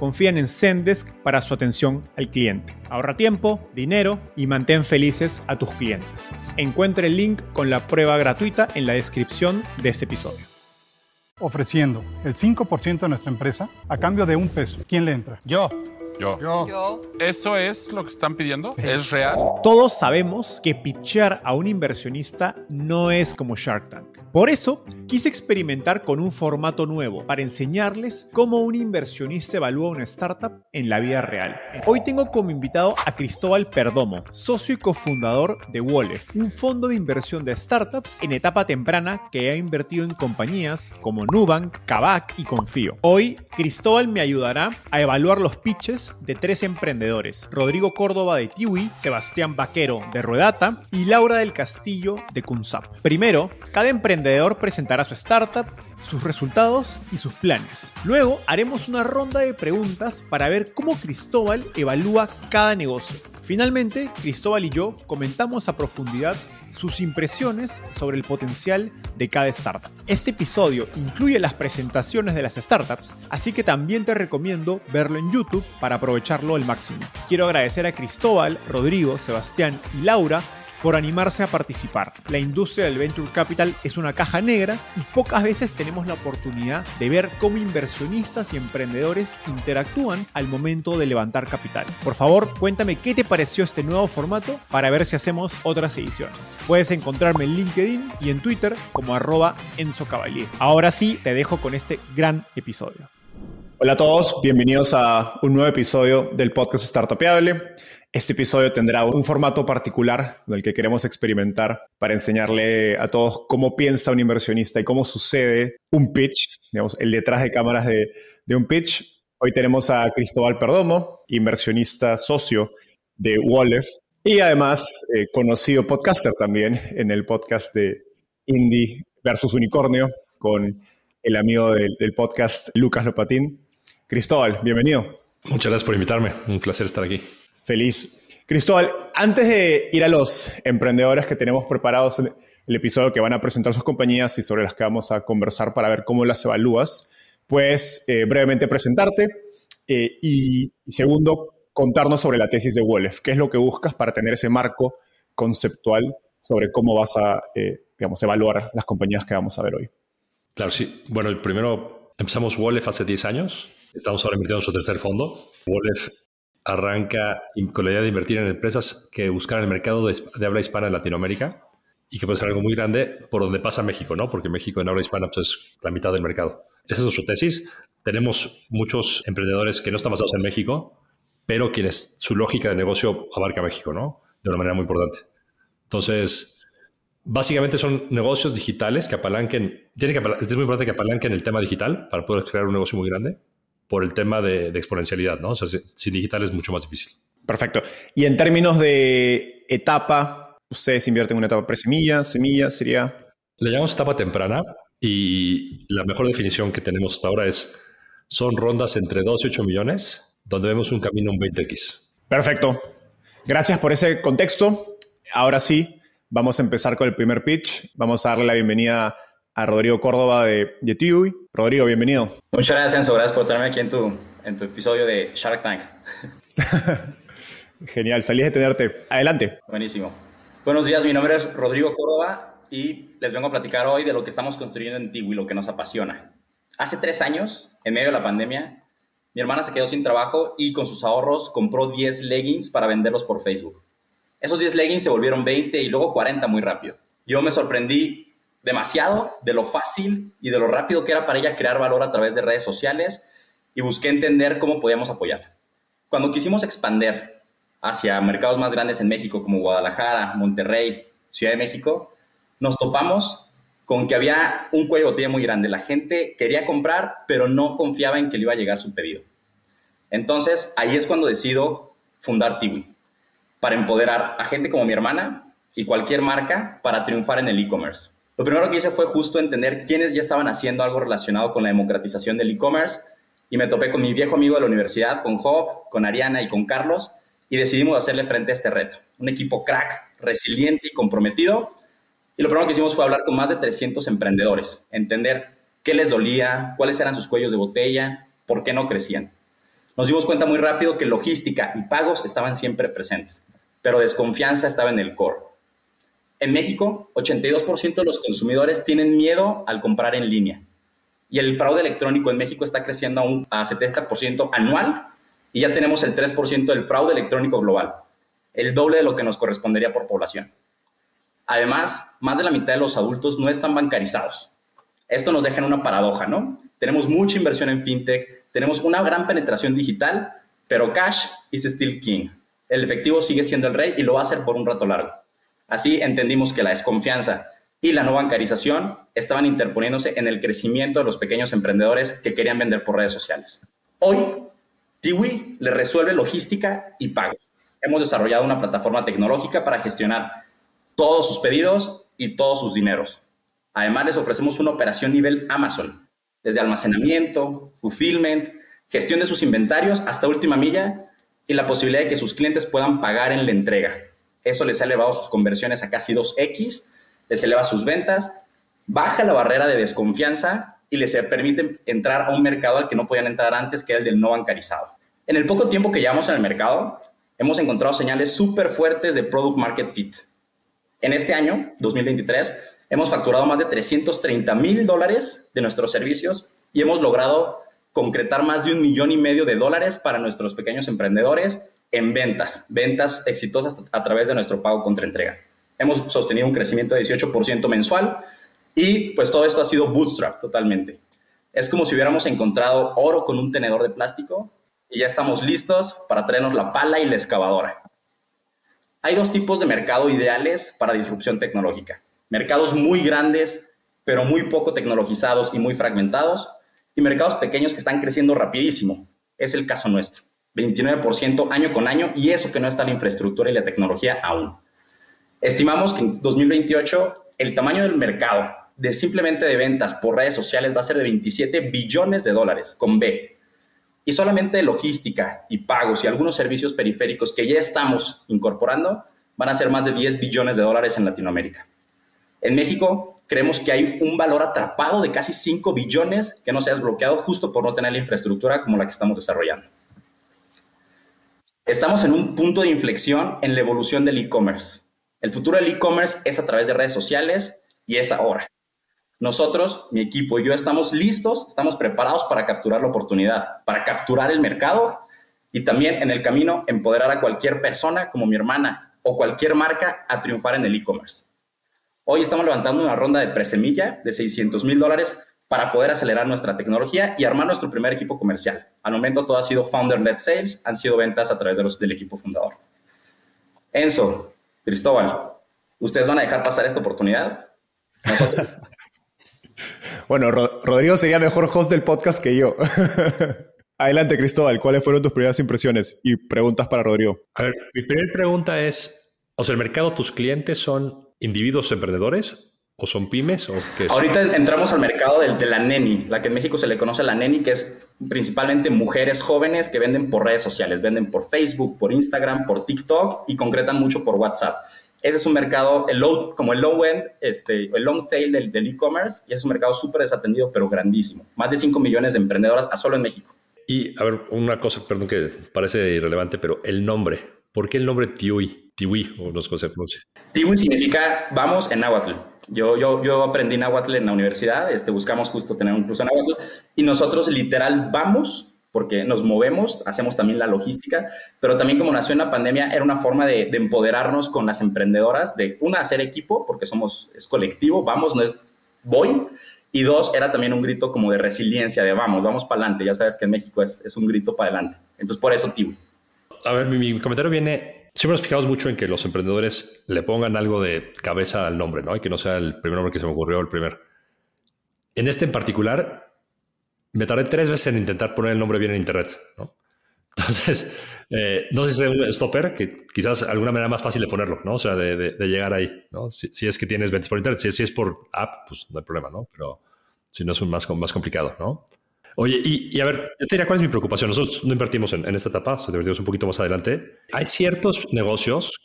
confían en Zendesk para su atención al cliente. Ahorra tiempo, dinero y mantén felices a tus clientes. Encuentre el link con la prueba gratuita en la descripción de este episodio. Ofreciendo el 5% de nuestra empresa a cambio de un peso. ¿Quién le entra? Yo. Yo. Yo. ¿Eso es lo que están pidiendo? ¿Es real? Todos sabemos que pitchar a un inversionista no es como Shark Tank. Por eso, quise experimentar con un formato nuevo para enseñarles cómo un inversionista evalúa una startup en la vida real. Hoy tengo como invitado a Cristóbal Perdomo, socio y cofundador de Wolef, un fondo de inversión de startups en etapa temprana que ha invertido en compañías como Nubank, Kavak y Confío. Hoy, Cristóbal me ayudará a evaluar los pitches de tres emprendedores, Rodrigo Córdoba de Tiwi, Sebastián Vaquero de Ruedata y Laura del Castillo de Kunsap. Primero, cada emprendedor presentará su startup, sus resultados y sus planes. Luego haremos una ronda de preguntas para ver cómo Cristóbal evalúa cada negocio. Finalmente, Cristóbal y yo comentamos a profundidad sus impresiones sobre el potencial de cada startup. Este episodio incluye las presentaciones de las startups, así que también te recomiendo verlo en YouTube para aprovecharlo al máximo. Quiero agradecer a Cristóbal, Rodrigo, Sebastián y Laura por animarse a participar. La industria del venture capital es una caja negra y pocas veces tenemos la oportunidad de ver cómo inversionistas y emprendedores interactúan al momento de levantar capital. Por favor, cuéntame qué te pareció este nuevo formato para ver si hacemos otras ediciones. Puedes encontrarme en LinkedIn y en Twitter como arroba Enzo Cavalier. Ahora sí, te dejo con este gran episodio. Hola a todos, bienvenidos a un nuevo episodio del podcast Startupiable. Este episodio tendrá un formato particular del que queremos experimentar para enseñarle a todos cómo piensa un inversionista y cómo sucede un pitch, digamos, el detrás de cámaras de, un pitch. Hoy tenemos a Cristóbal Perdomo, inversionista socio de Wallef y además eh, conocido podcaster también en el podcast de Indie versus Unicornio con el amigo del, del podcast Lucas Lopatín. Cristóbal, bienvenido. Muchas gracias por invitarme. Un placer estar aquí. Feliz. Cristóbal, antes de ir a los emprendedores que tenemos preparados en el episodio que van a presentar sus compañías y sobre las que vamos a conversar para ver cómo las evalúas, puedes eh, brevemente presentarte eh, y, segundo, contarnos sobre la tesis de Wolf. ¿Qué es lo que buscas para tener ese marco conceptual sobre cómo vas a, eh, digamos, evaluar las compañías que vamos a ver hoy? Claro, sí. Bueno, primero empezamos Wolf hace 10 años. Estamos ahora invirtiendo en su tercer fondo. Wolf arranca con la idea de invertir en empresas que buscan el mercado de, habla hispana en Latinoamérica y que puede ser algo muy grande por donde pasa México, ¿no? Porque México en habla hispana pues, es la mitad del mercado. Esa es nuestra tesis. Tenemos muchos emprendedores que no están basados en México, pero quienes su lógica de negocio abarca México, ¿no? De una manera muy importante. Entonces, básicamente son negocios digitales que apalanquen, tiene que, es muy importante que apalanquen el tema digital para poder crear un negocio muy grande por el tema de, exponencialidad, ¿no? O sea, sin digital es mucho más difícil. Perfecto. Y en términos de etapa, ¿ustedes invierten en una etapa pre-semilla, semilla, sería? Le llamamos etapa temprana y la mejor definición que tenemos hasta ahora es, son rondas entre 2 y 8 millones, donde vemos un camino un 20x. Perfecto. Gracias por ese contexto. Ahora sí, vamos a empezar con el primer pitch. Vamos a darle la bienvenida a Rodrigo Córdoba de, de Rodrigo, bienvenido. Muchas gracias, Enzo. Gracias por tenerme aquí en tu, en tu episodio de Shark Tank. Genial, feliz de tenerte. Adelante. Buenísimo. Buenos días, mi nombre es Rodrigo Córdoba. y les vengo a platicar hoy de lo que estamos construyendo en Tiwi, lo que nos apasiona. Hace tres años, en medio de la pandemia, mi hermana se quedó sin trabajo y con sus ahorros compró 10 leggings para venderlos por Facebook. Esos 10 leggings se volvieron 20 y luego 40 muy rápido. Yo me sorprendí demasiado de lo fácil y de lo rápido que era para ella crear valor a través de redes sociales y busqué entender cómo podíamos apoyar. Cuando quisimos expander hacia mercados más grandes en México como Guadalajara, Monterrey, Ciudad de México, nos topamos con que había un cuello de botella muy grande. La gente quería comprar, pero no confiaba en que le iba a llegar su pedido. Entonces, ahí es cuando decido fundar Tiwi, para empoderar a gente como mi hermana y cualquier marca para triunfar en el e-commerce. Lo primero que hice fue justo entender quiénes ya estaban haciendo algo relacionado con la democratización del e-commerce y me topé con mi viejo amigo de la universidad, con Job, con Ariana y con Carlos, y decidimos hacerle frente a este reto. Un equipo crack, resiliente y comprometido. Y lo primero que hicimos fue hablar con más de 300 emprendedores, entender qué les dolía, cuáles eran sus cuellos de botella, por qué no crecían. Nos dimos cuenta muy rápido que logística y pagos estaban siempre presentes, pero desconfianza estaba en el core. En México, 82% de los consumidores tienen miedo al comprar en línea y el fraude electrónico en México está creciendo a, un, a 70% anual y ya tenemos el 3% del fraude electrónico global, el doble de lo que nos correspondería por población. Además, más de la mitad de los adultos no están bancarizados. Esto nos deja en una paradoja, ¿no? Tenemos mucha inversión en fintech, tenemos una gran penetración digital, pero cash is still king. El efectivo sigue siendo el rey y lo va a ser por un rato largo. Así entendimos que la desconfianza y la no bancarización estaban interponiéndose en el crecimiento de los pequeños emprendedores que querían vender por redes sociales. Hoy, Tiwi le resuelve logística y pagos. Hemos desarrollado una plataforma tecnológica para gestionar todos sus pedidos y todos sus dineros. Además, les ofrecemos una operación nivel Amazon, desde almacenamiento, fulfillment, gestión de sus inventarios hasta última milla y la posibilidad de que sus clientes puedan pagar en la entrega. Eso les ha elevado sus conversiones a casi 2x les eleva sus ventas, baja la barrera de desconfianza y les permite entrar a un mercado al que no podían entrar antes, que era el del no bancarizado. En el poco tiempo que llevamos en el mercado, hemos encontrado señales súper fuertes de product market fit. En este año, 2023, hemos facturado más de 330 mil dólares de nuestros servicios y hemos logrado concretar más de un millón y medio de dólares para nuestros pequeños emprendedores en ventas, ventas exitosas a través de nuestro pago contra entrega. Hemos sostenido un crecimiento de 18% mensual y pues todo esto ha sido bootstrap totalmente. Es como si hubiéramos encontrado oro con un tenedor de plástico y ya estamos listos para traernos la pala y la excavadora. Hay dos tipos de mercado ideales para disrupción tecnológica. Mercados muy grandes, pero muy poco tecnologizados y muy fragmentados, y mercados pequeños que están creciendo rapidísimo. Es el caso nuestro. 29% año con año y eso que no está la infraestructura y la tecnología aún. Estimamos que en 2028 el tamaño del mercado de simplemente de ventas por redes sociales va a ser de 27 billones de dólares con B. Y solamente logística y pagos y algunos servicios periféricos que ya estamos incorporando van a ser más de 10 billones de dólares en Latinoamérica. En México creemos que hay un valor atrapado de casi 5 billones que no se ha desbloqueado justo por no tener la infraestructura como la que estamos desarrollando. Estamos en un punto de inflexión en la evolución del e-commerce el futuro del e-commerce es a través de redes sociales y es ahora. Nosotros, mi equipo y yo estamos listos, estamos preparados para capturar la oportunidad, para capturar el mercado y también en el camino empoderar a cualquier persona como mi hermana o cualquier marca a triunfar en el e-commerce. Hoy estamos levantando una ronda de presemilla de 600 mil dólares para poder acelerar nuestra tecnología y armar nuestro primer equipo comercial. Al momento todo ha sido founder-led sales, han sido ventas a través de los, del equipo fundador. Enzo, Cristóbal, ¿ustedes van a dejar pasar esta oportunidad? bueno, Rodrigo sería mejor host del podcast que yo. Adelante, Cristóbal, ¿cuáles fueron tus primeras impresiones y preguntas para Rodrigo? A ver, mi primera pregunta es, o sea, ¿el mercado, tus clientes son individuos emprendedores ¿O son pymes? O qué Ahorita entramos al mercado de, de, la neni, la que en México se le conoce la neni, que es principalmente mujeres jóvenes que venden por redes sociales, venden por Facebook, por Instagram, por TikTok y concretan mucho por WhatsApp. Ese es un mercado, el low, como el low end, este, el long tail del e-commerce, y es un mercado súper desatendido, pero grandísimo. Más de 5 millones de emprendedoras a solo en México. Y a ver, una cosa, perdón que parece irrelevante, pero el nombre. ¿Por qué el nombre Tiwi? Tiwi, o no sé cómo se pronuncia. Tiwi significa vamos en náhuatl Yo, yo, yo aprendí náhuatl en la universidad, este, buscamos justo tener un curso en náhuatl y nosotros literal vamos porque nos movemos, hacemos también la logística, pero también como nació en la pandemia, era una forma de, de, empoderarnos con las emprendedoras, de una, hacer equipo, porque somos, es colectivo, vamos, no es voy, y dos, era también un grito como de resiliencia, de vamos, vamos para adelante, ya sabes que en México es, es un grito para adelante, entonces por eso Tiwi. A ver, mi, mi comentario viene, siempre nos fijamos mucho en que los emprendedores le pongan algo de cabeza al nombre, ¿no? Y que no sea el primer nombre que se me ocurrió, el primer. En este en particular, me tardé tres veces en intentar poner el nombre bien en Internet, ¿no? Entonces, eh, no sé si es un stopper, que quizás alguna manera más fácil de ponerlo, ¿no? O sea, de, de, de llegar ahí, ¿no? Si, si, es que tienes ventas por Internet, si, si, es por app, pues no hay problema, ¿no? Pero si no es un más, más complicado, ¿no? Oye, y, a ver, yo te diría cuál es mi preocupación. Nosotros no invertimos en, esta etapa, o divertimos un poquito más adelante. Hay ciertos negocios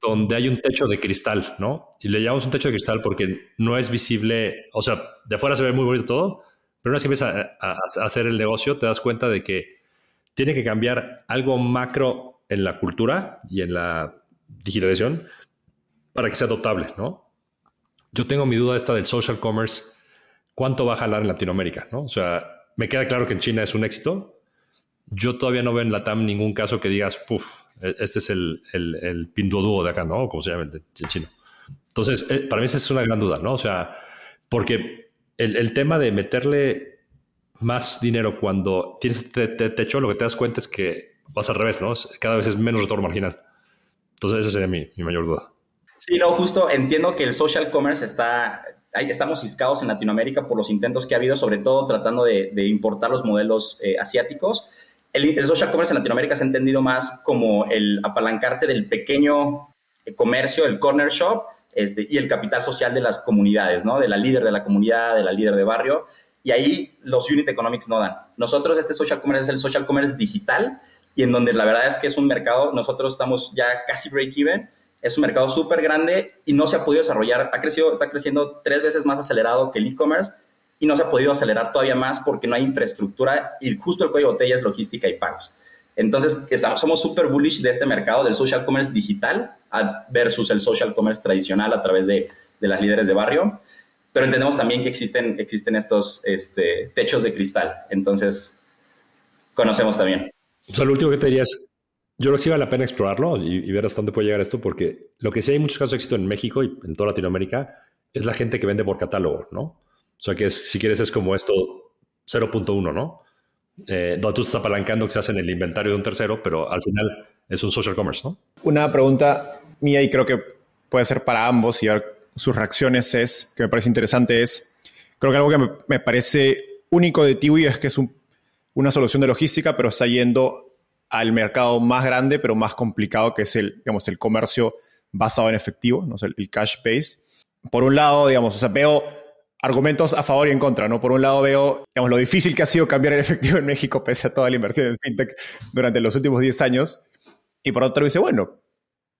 donde hay un techo de cristal, ¿no? Y le llamamos un techo de cristal porque no es visible, o sea, de fuera se ve muy bonito todo, pero una vez que empiezas a, a, a, hacer el negocio, te das cuenta de que tiene que cambiar algo macro en la cultura y en la digitalización para que sea adoptable, ¿no? Yo tengo mi duda esta del social commerce, ¿cuánto va a jalar en Latinoamérica, no? O sea, me queda claro que en China es un éxito. Yo todavía no veo en Latam ningún caso que digas, puff, este es el, el, el pinduoduo de acá, ¿no? Como se llama en chino. Entonces, eh, para mí esa es una gran duda, ¿no? O sea, porque el, el, tema de meterle más dinero cuando tienes este techo, lo que te das cuenta es que vas al revés, ¿no? Cada vez es menos retorno marginal. Entonces, esa sería mi, mi mayor duda. Sí, no, justo entiendo que el social commerce está, ahí estamos ciscados en Latinoamérica por los intentos que ha habido, sobre todo tratando de, importar los modelos eh, asiáticos. El, social commerce en Latinoamérica se ha entendido más como el apalancarte del pequeño comercio, el corner shop, este, y el capital social de las comunidades, ¿no? De la líder de la comunidad, de la líder de barrio. Y ahí los unit economics no dan. Nosotros, este social commerce es el social commerce digital y en donde la verdad es que es un mercado, nosotros estamos ya casi break-even, es un mercado súper grande y no se ha podido desarrollar, ha crecido, está creciendo tres veces más acelerado que el e-commerce y no se ha podido acelerar todavía más porque no hay infraestructura y justo el cuello de botella es logística y pagos. Entonces, estamos, somos súper bullish de este mercado del social commerce digital versus el social commerce tradicional a través de, las líderes de barrio. Pero entendemos también que existen, estos este, techos de cristal. Entonces, conocemos también. O sea, lo último que te diría yo creo que sí vale la pena explorarlo y, y, ver hasta dónde puede llegar esto, porque lo que sí hay muchos casos de éxito en México y en toda Latinoamérica es la gente que vende por catálogo, ¿no? O sea, que si quieres es como esto 0.1, ¿no? eh, donde tú estás apalancando hace en el inventario de un tercero, pero al final es un social commerce, ¿no? Una pregunta mía y creo que puede ser para ambos y ver sus reacciones es, que me parece interesante, es, creo que algo que me, parece único de Tiwi es que es un, una solución de logística, pero está yendo al mercado más grande, pero más complicado, que es el, digamos, el comercio basado en efectivo, ¿no? el, cash base. Por un lado, digamos, o sea, veo argumentos a favor y en contra, ¿no? Por un lado veo, digamos, lo difícil que ha sido cambiar el efectivo en México pese a toda la inversión en fintech durante los últimos 10 años. Y por otro dice, bueno,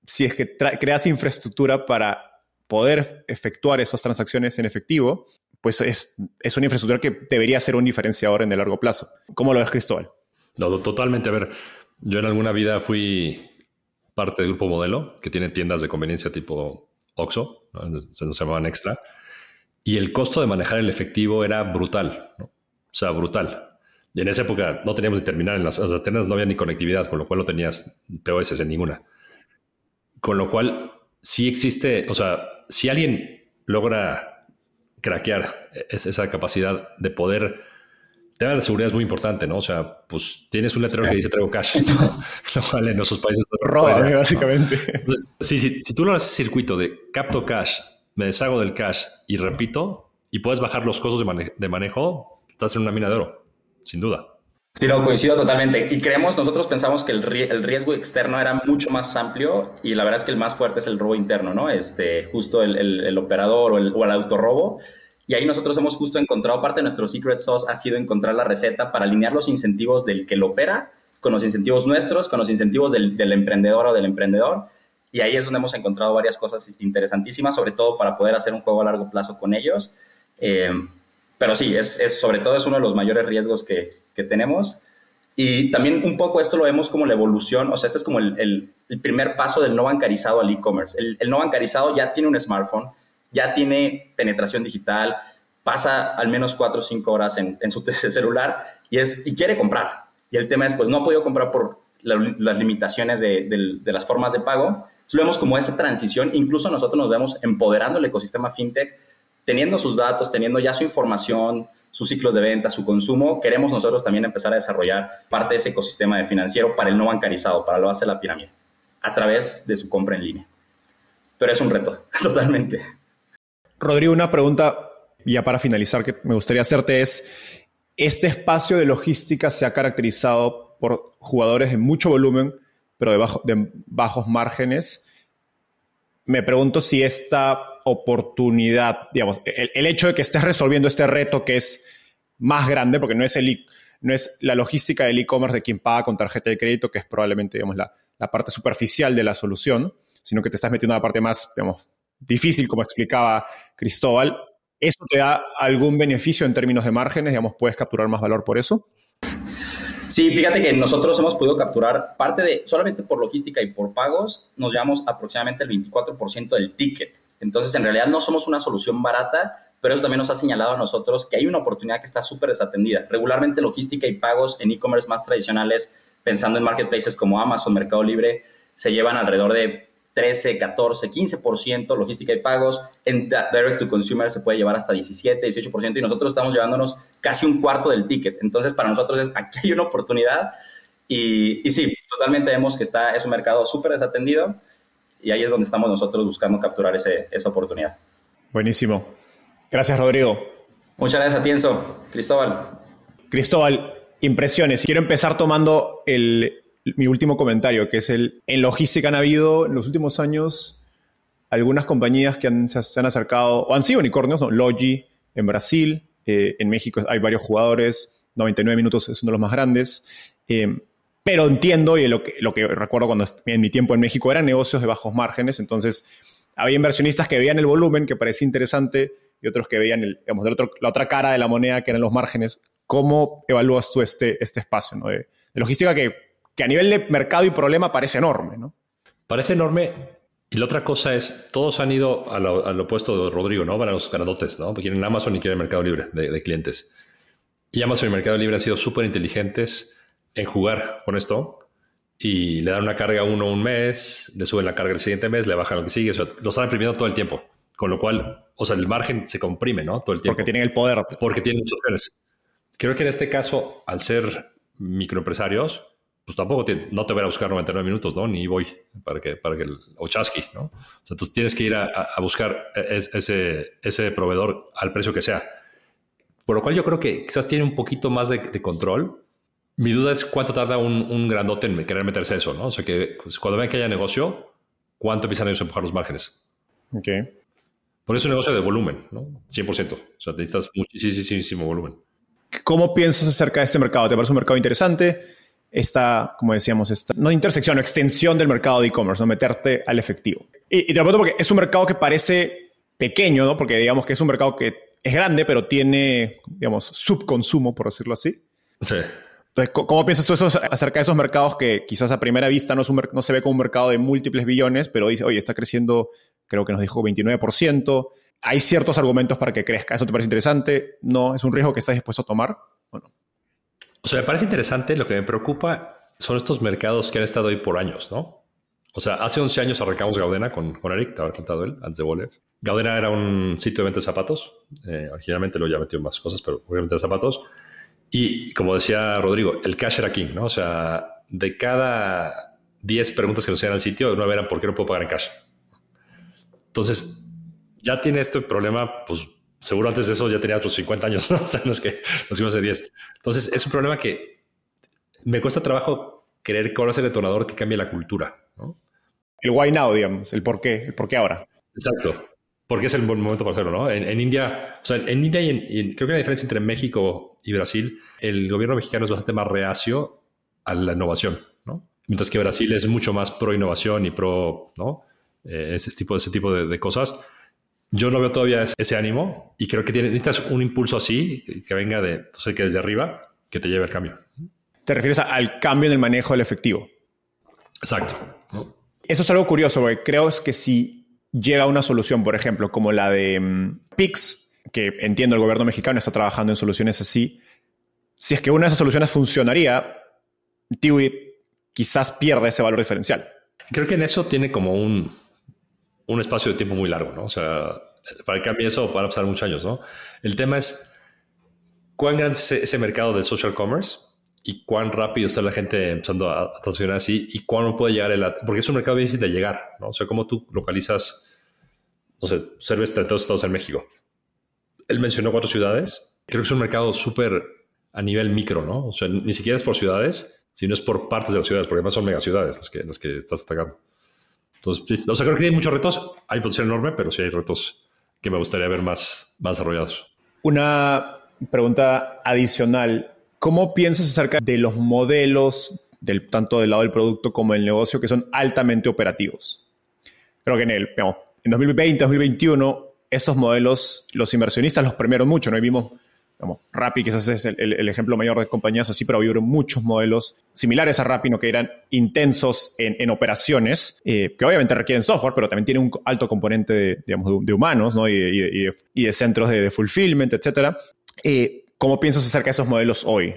si es que creas infraestructura para poder efectuar esas transacciones en efectivo, pues es, es, una infraestructura que debería ser un diferenciador en el largo plazo. ¿Cómo lo ves, Cristóbal? No, totalmente. A ver, yo en alguna vida fui parte del Grupo Modelo, que tiene tiendas de conveniencia tipo Oxxo, ¿no? se llamaban Extra y el costo de manejar el efectivo era brutal, ¿no? o sea, brutal. Y en esa época no teníamos ni terminal en las, o sea, no había ni conectividad, con lo cual no tenías POS en ninguna. Con lo cual, sí existe, o sea, si alguien logra craquear esa capacidad de poder, tema de seguridad es muy importante, ¿no? O sea, pues tienes un letrero sí. que dice traigo cash, ¿no? lo cual en esos países... Roba, básicamente. Entonces, sí, sí, si tú lo haces circuito de capto cash me deshago del cash y repito, y puedes bajar los costos de, mane de manejo, estás en una mina de oro, sin duda. Sí, no, coincido totalmente. Y creemos, nosotros pensamos que el, el, riesgo externo era mucho más amplio y la verdad es que el más fuerte es el robo interno, ¿no? Este, justo el, el, el operador o el, o el autorrobo. Y ahí nosotros hemos justo encontrado, parte de nuestro secret sauce ha sido encontrar la receta para alinear los incentivos del que lo opera con los incentivos nuestros, con los incentivos del, emprendedor o del emprendedor y ahí es donde hemos encontrado varias cosas interesantísimas, sobre todo para poder hacer un juego a largo plazo con ellos. Eh, pero sí, es, sobre todo es uno de los mayores riesgos que, tenemos. Y también un poco esto lo vemos como la evolución, o sea, este es como el, primer paso del no bancarizado al e-commerce. El, no bancarizado ya tiene un smartphone, ya tiene penetración digital, pasa al menos cuatro o cinco horas en, su celular y, es, y quiere comprar. Y el tema es, pues no ha podido comprar por las limitaciones de, de, las formas de pago. Entonces, lo vemos como esa transición. Incluso nosotros nos vemos empoderando el ecosistema fintech, teniendo sus datos, teniendo ya su información, sus ciclos de venta, su consumo. Queremos nosotros también empezar a desarrollar parte de ese ecosistema de financiero para el no bancarizado, para lo hace la pirámide, a través de su compra en línea. Pero es un reto, totalmente. Rodrigo, una pregunta ya para finalizar que me gustaría hacerte es, este espacio de logística se ha caracterizado por jugadores de mucho volumen, pero de, de bajos márgenes. Me pregunto si esta oportunidad, digamos, el, hecho de que estés resolviendo este reto que es más grande, porque no es, el, no es la logística del e-commerce de quien paga con tarjeta de crédito, que es probablemente digamos, la parte superficial de la solución, sino que te estás metiendo a la parte más digamos, difícil, como explicaba Cristóbal. ¿Eso te da algún beneficio en términos de márgenes? Digamos, ¿puedes capturar más valor por eso? Sí, fíjate que nosotros hemos podido capturar parte de, solamente por logística y por pagos, nos llevamos aproximadamente el 24% del ticket. Entonces, en realidad no somos una solución barata, pero eso también nos ha señalado a nosotros que hay una oportunidad que está súper desatendida. Regularmente logística y pagos en e-commerce más tradicionales, pensando en marketplaces como Amazon, Mercado Libre, se llevan alrededor de 13, 14, 15% logística y pagos. En direct to consumer se puede llevar hasta 17, 18% y nosotros estamos llevándonos casi un cuarto del ticket. Entonces, para nosotros es aquí hay una oportunidad y, y sí, totalmente vemos que está, es un mercado súper desatendido y ahí es donde estamos nosotros buscando capturar ese, esa oportunidad. Buenísimo. Gracias, Rodrigo. Muchas gracias a ti, Enzo. Cristóbal. Cristóbal, impresiones. Quiero empezar tomando el, mi último comentario, que es el, en logística han habido en los últimos años algunas compañías que se, han acercado, o han sido unicornios, ¿no? Logi en Brasil, eh, en México hay varios jugadores, 99 minutos es uno de los más grandes, eh, pero entiendo y lo que, lo que recuerdo cuando en mi tiempo en México eran negocios de bajos márgenes, entonces había inversionistas que veían el volumen, que parecía interesante, y otros que veían la otra cara de la moneda, que eran los márgenes. ¿Cómo evalúas tú este, este espacio de logística que que a nivel de mercado y problema parece enorme, ¿no? Parece enorme. Y la otra cosa es, todos han ido al opuesto de Rodrigo, ¿no? Van a los grandotes, ¿no? Quieren Amazon y quieren Mercado Libre de, clientes. Y Amazon y Mercado Libre han sido súper inteligentes en jugar con esto y le dan una carga a uno un mes, le suben la carga el siguiente mes, le bajan lo que sigue, o sea, lo están imprimiendo todo el tiempo. Con lo cual, o sea, el margen se comprime, ¿no? Todo el tiempo. Porque tienen el poder. Porque tienen muchos. Creo que en este caso, al ser microempresarios, pues tampoco te, no te voy a buscar 99 minutos, ¿no? Ni voy para que, para que el Ochaski, ¿no? O sea, tú tienes que ir a, buscar e, ese, ese proveedor al precio que sea. Por lo cual yo creo que quizás tiene un poquito más de, control. Mi duda es cuánto tarda un, un, grandote en querer meterse eso, ¿no? O sea, que pues, cuando ven que haya negocio, ¿cuánto empiezan ellos a empujar los márgenes? Ok. Por eso es un negocio de volumen, ¿no? 100%. O sea, necesitas muchísimo volumen. ¿Cómo piensas acerca de este mercado? ¿Te parece un mercado interesante? Esta, como decíamos, esta, no intersección, extensión del mercado de e-commerce, no meterte al efectivo. Y, te lo pregunto porque es un mercado que parece pequeño, ¿no? Porque digamos que es un mercado que es grande, pero tiene, digamos, subconsumo, por decirlo así. Sí. Entonces, ¿cómo piensas tú eso acerca de esos mercados que quizás a primera vista no, no se ve como un mercado de múltiples billones, pero dice, oye, está creciendo, creo que nos dijo 29%, hay ciertos argumentos para que crezca. ¿Eso te parece interesante? ¿No? ¿Es un riesgo que estás dispuesto a tomar? Bueno. O sea, me parece interesante. Lo que me preocupa son estos mercados que han estado ahí por años, ¿no? O sea, hace 11 años arrancamos Gaudena con, con Eric, te había contado él, antes de Wolef. Gaudena era un sitio de venta de zapatos. Eh, originalmente lo ya metido más cosas, pero obviamente de zapatos. Y como decía Rodrigo, el cash era king, ¿no? O sea, de cada 10 preguntas que nos hacían al sitio, una eran ¿por qué no puedo pagar en cash? Entonces, ya tiene este problema, pues seguro antes de eso ya tenía otros 50 años, ¿no? O sea, no es que nos fuimos de 10. Entonces, es un problema que me cuesta trabajo creer que ahora es el detonador que cambie la cultura, ¿no? El why now, digamos, el por qué, el por qué ahora. Exacto. Porque es el buen momento para hacerlo, ¿no? En, India, o sea, en India y, en, creo que la diferencia entre México y Brasil, el gobierno mexicano es bastante más reacio a la innovación, ¿no? Mientras que Brasil es mucho más pro innovación y pro, ¿no? Eh, ese tipo, ese tipo de, de cosas. Yo no veo todavía ese ánimo y creo que necesitas un impulso así que venga de, no sé, que desde arriba, que te lleve al cambio. ¿Te refieres al cambio en el manejo del efectivo? Exacto. Eso es algo curioso, porque creo que si llega una solución, por ejemplo, como la de mm, Pix, que entiendo el gobierno mexicano está trabajando en soluciones así, si es que una de esas soluciones funcionaría, Tiwi quizás pierda ese valor diferencial. Creo que en eso tiene como un, un espacio de tiempo muy largo, ¿no? O sea, para que cambie eso van a pasar muchos años, ¿no? El tema es cuán grande es ese mercado del social commerce y cuán rápido está la gente empezando a, transaccionar así y cuándo puede llegar el... Porque es un mercado difícil de llegar, ¿no? O sea, cómo tú localizas, no sé, de todos Estados en México. Él mencionó cuatro ciudades. Creo que es un mercado súper a nivel micro, ¿no? O sea, ni siquiera es por ciudades, sino es por partes de las ciudades, porque además son megaciudades las que, las que estás atacando. Entonces, o sea, creo que hay muchos retos. Hay potencial enorme, pero sí hay retos que me gustaría ver más, más desarrollados. Una pregunta adicional. ¿Cómo piensas acerca de los modelos, del, tanto del lado del producto como del negocio, que son altamente operativos? Creo que en el, en 2020, 2021, esos modelos, los inversionistas los premiaron mucho, ¿no? Y vimos Rappi Rappi quizás es el, ejemplo mayor de compañías así, pero hubo muchos modelos similares a Rappi, ¿no? que eran intensos en, operaciones, eh, que obviamente requieren software, pero también tienen un alto componente de, digamos, de, humanos ¿no? y, de, centros de, fulfillment, etc. Eh, ¿Cómo piensas acerca de esos modelos hoy?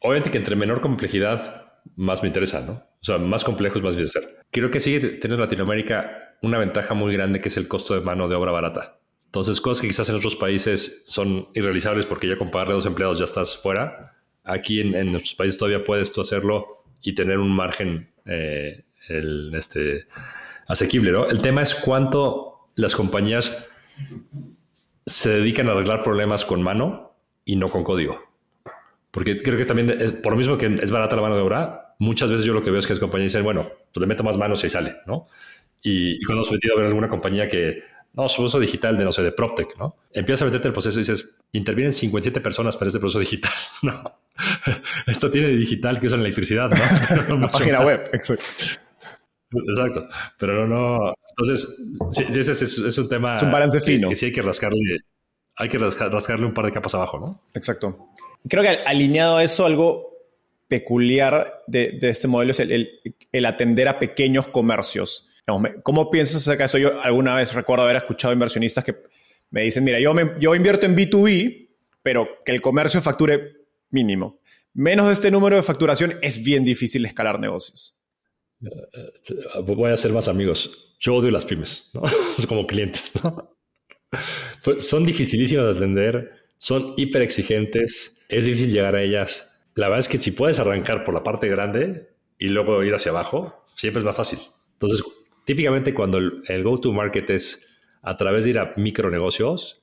Obviamente que entre menor complejidad, más me interesa, ¿no? O sea, más complejos, más bien ser. Creo que sigue teniendo Latinoamérica una ventaja muy grande que es el costo de mano de obra barata. Entonces, cosas que quizás en otros países son irrealizables porque ya con pagarle a dos empleados ya estás fuera. Aquí en, nuestros países todavía puedes tú hacerlo y tener un margen eh, este, asequible. ¿no? El tema es cuánto las compañías se dedican a arreglar problemas con mano y no con código. Porque creo que también, eh, por lo mismo que es barata la mano de obra, muchas veces yo lo que veo es que las compañías dicen, bueno, pues le meto más manos y sale, ¿no? Y, y cuando hemos metido a ver alguna compañía que no, su uso digital de, no sé, de PropTech, ¿no? Empiezas a meterte en el proceso y dices, intervienen 57 personas para este proceso digital. No, esto tiene digital que usan electricidad, ¿no? La página web, exacto. Exacto, pero no, no. Entonces, sí, ese es, un tema. Es un balance fino. Que sí hay que rascarle, hay que rascarle un par de capas abajo, ¿no? Exacto. Creo que alineado a eso, algo peculiar de, este modelo es el atender a pequeños comercios ¿Cómo piensas acerca de eso? Yo alguna vez recuerdo haber escuchado inversionistas que me dicen, mira, yo, yo invierto en B2B, pero que el comercio facture mínimo. Menos de este número de facturación es bien difícil escalar negocios. Eh, eh, voy a ser más amigos. Yo odio las pymes, ¿no? como clientes. Pues son dificilísimas de atender, son hiper exigentes, es difícil llegar a ellas. La verdad es que si puedes arrancar por la parte grande y luego ir hacia abajo, siempre es más fácil. Entonces, Típicamente cuando el, go-to-market es a través de ir a micronegocios,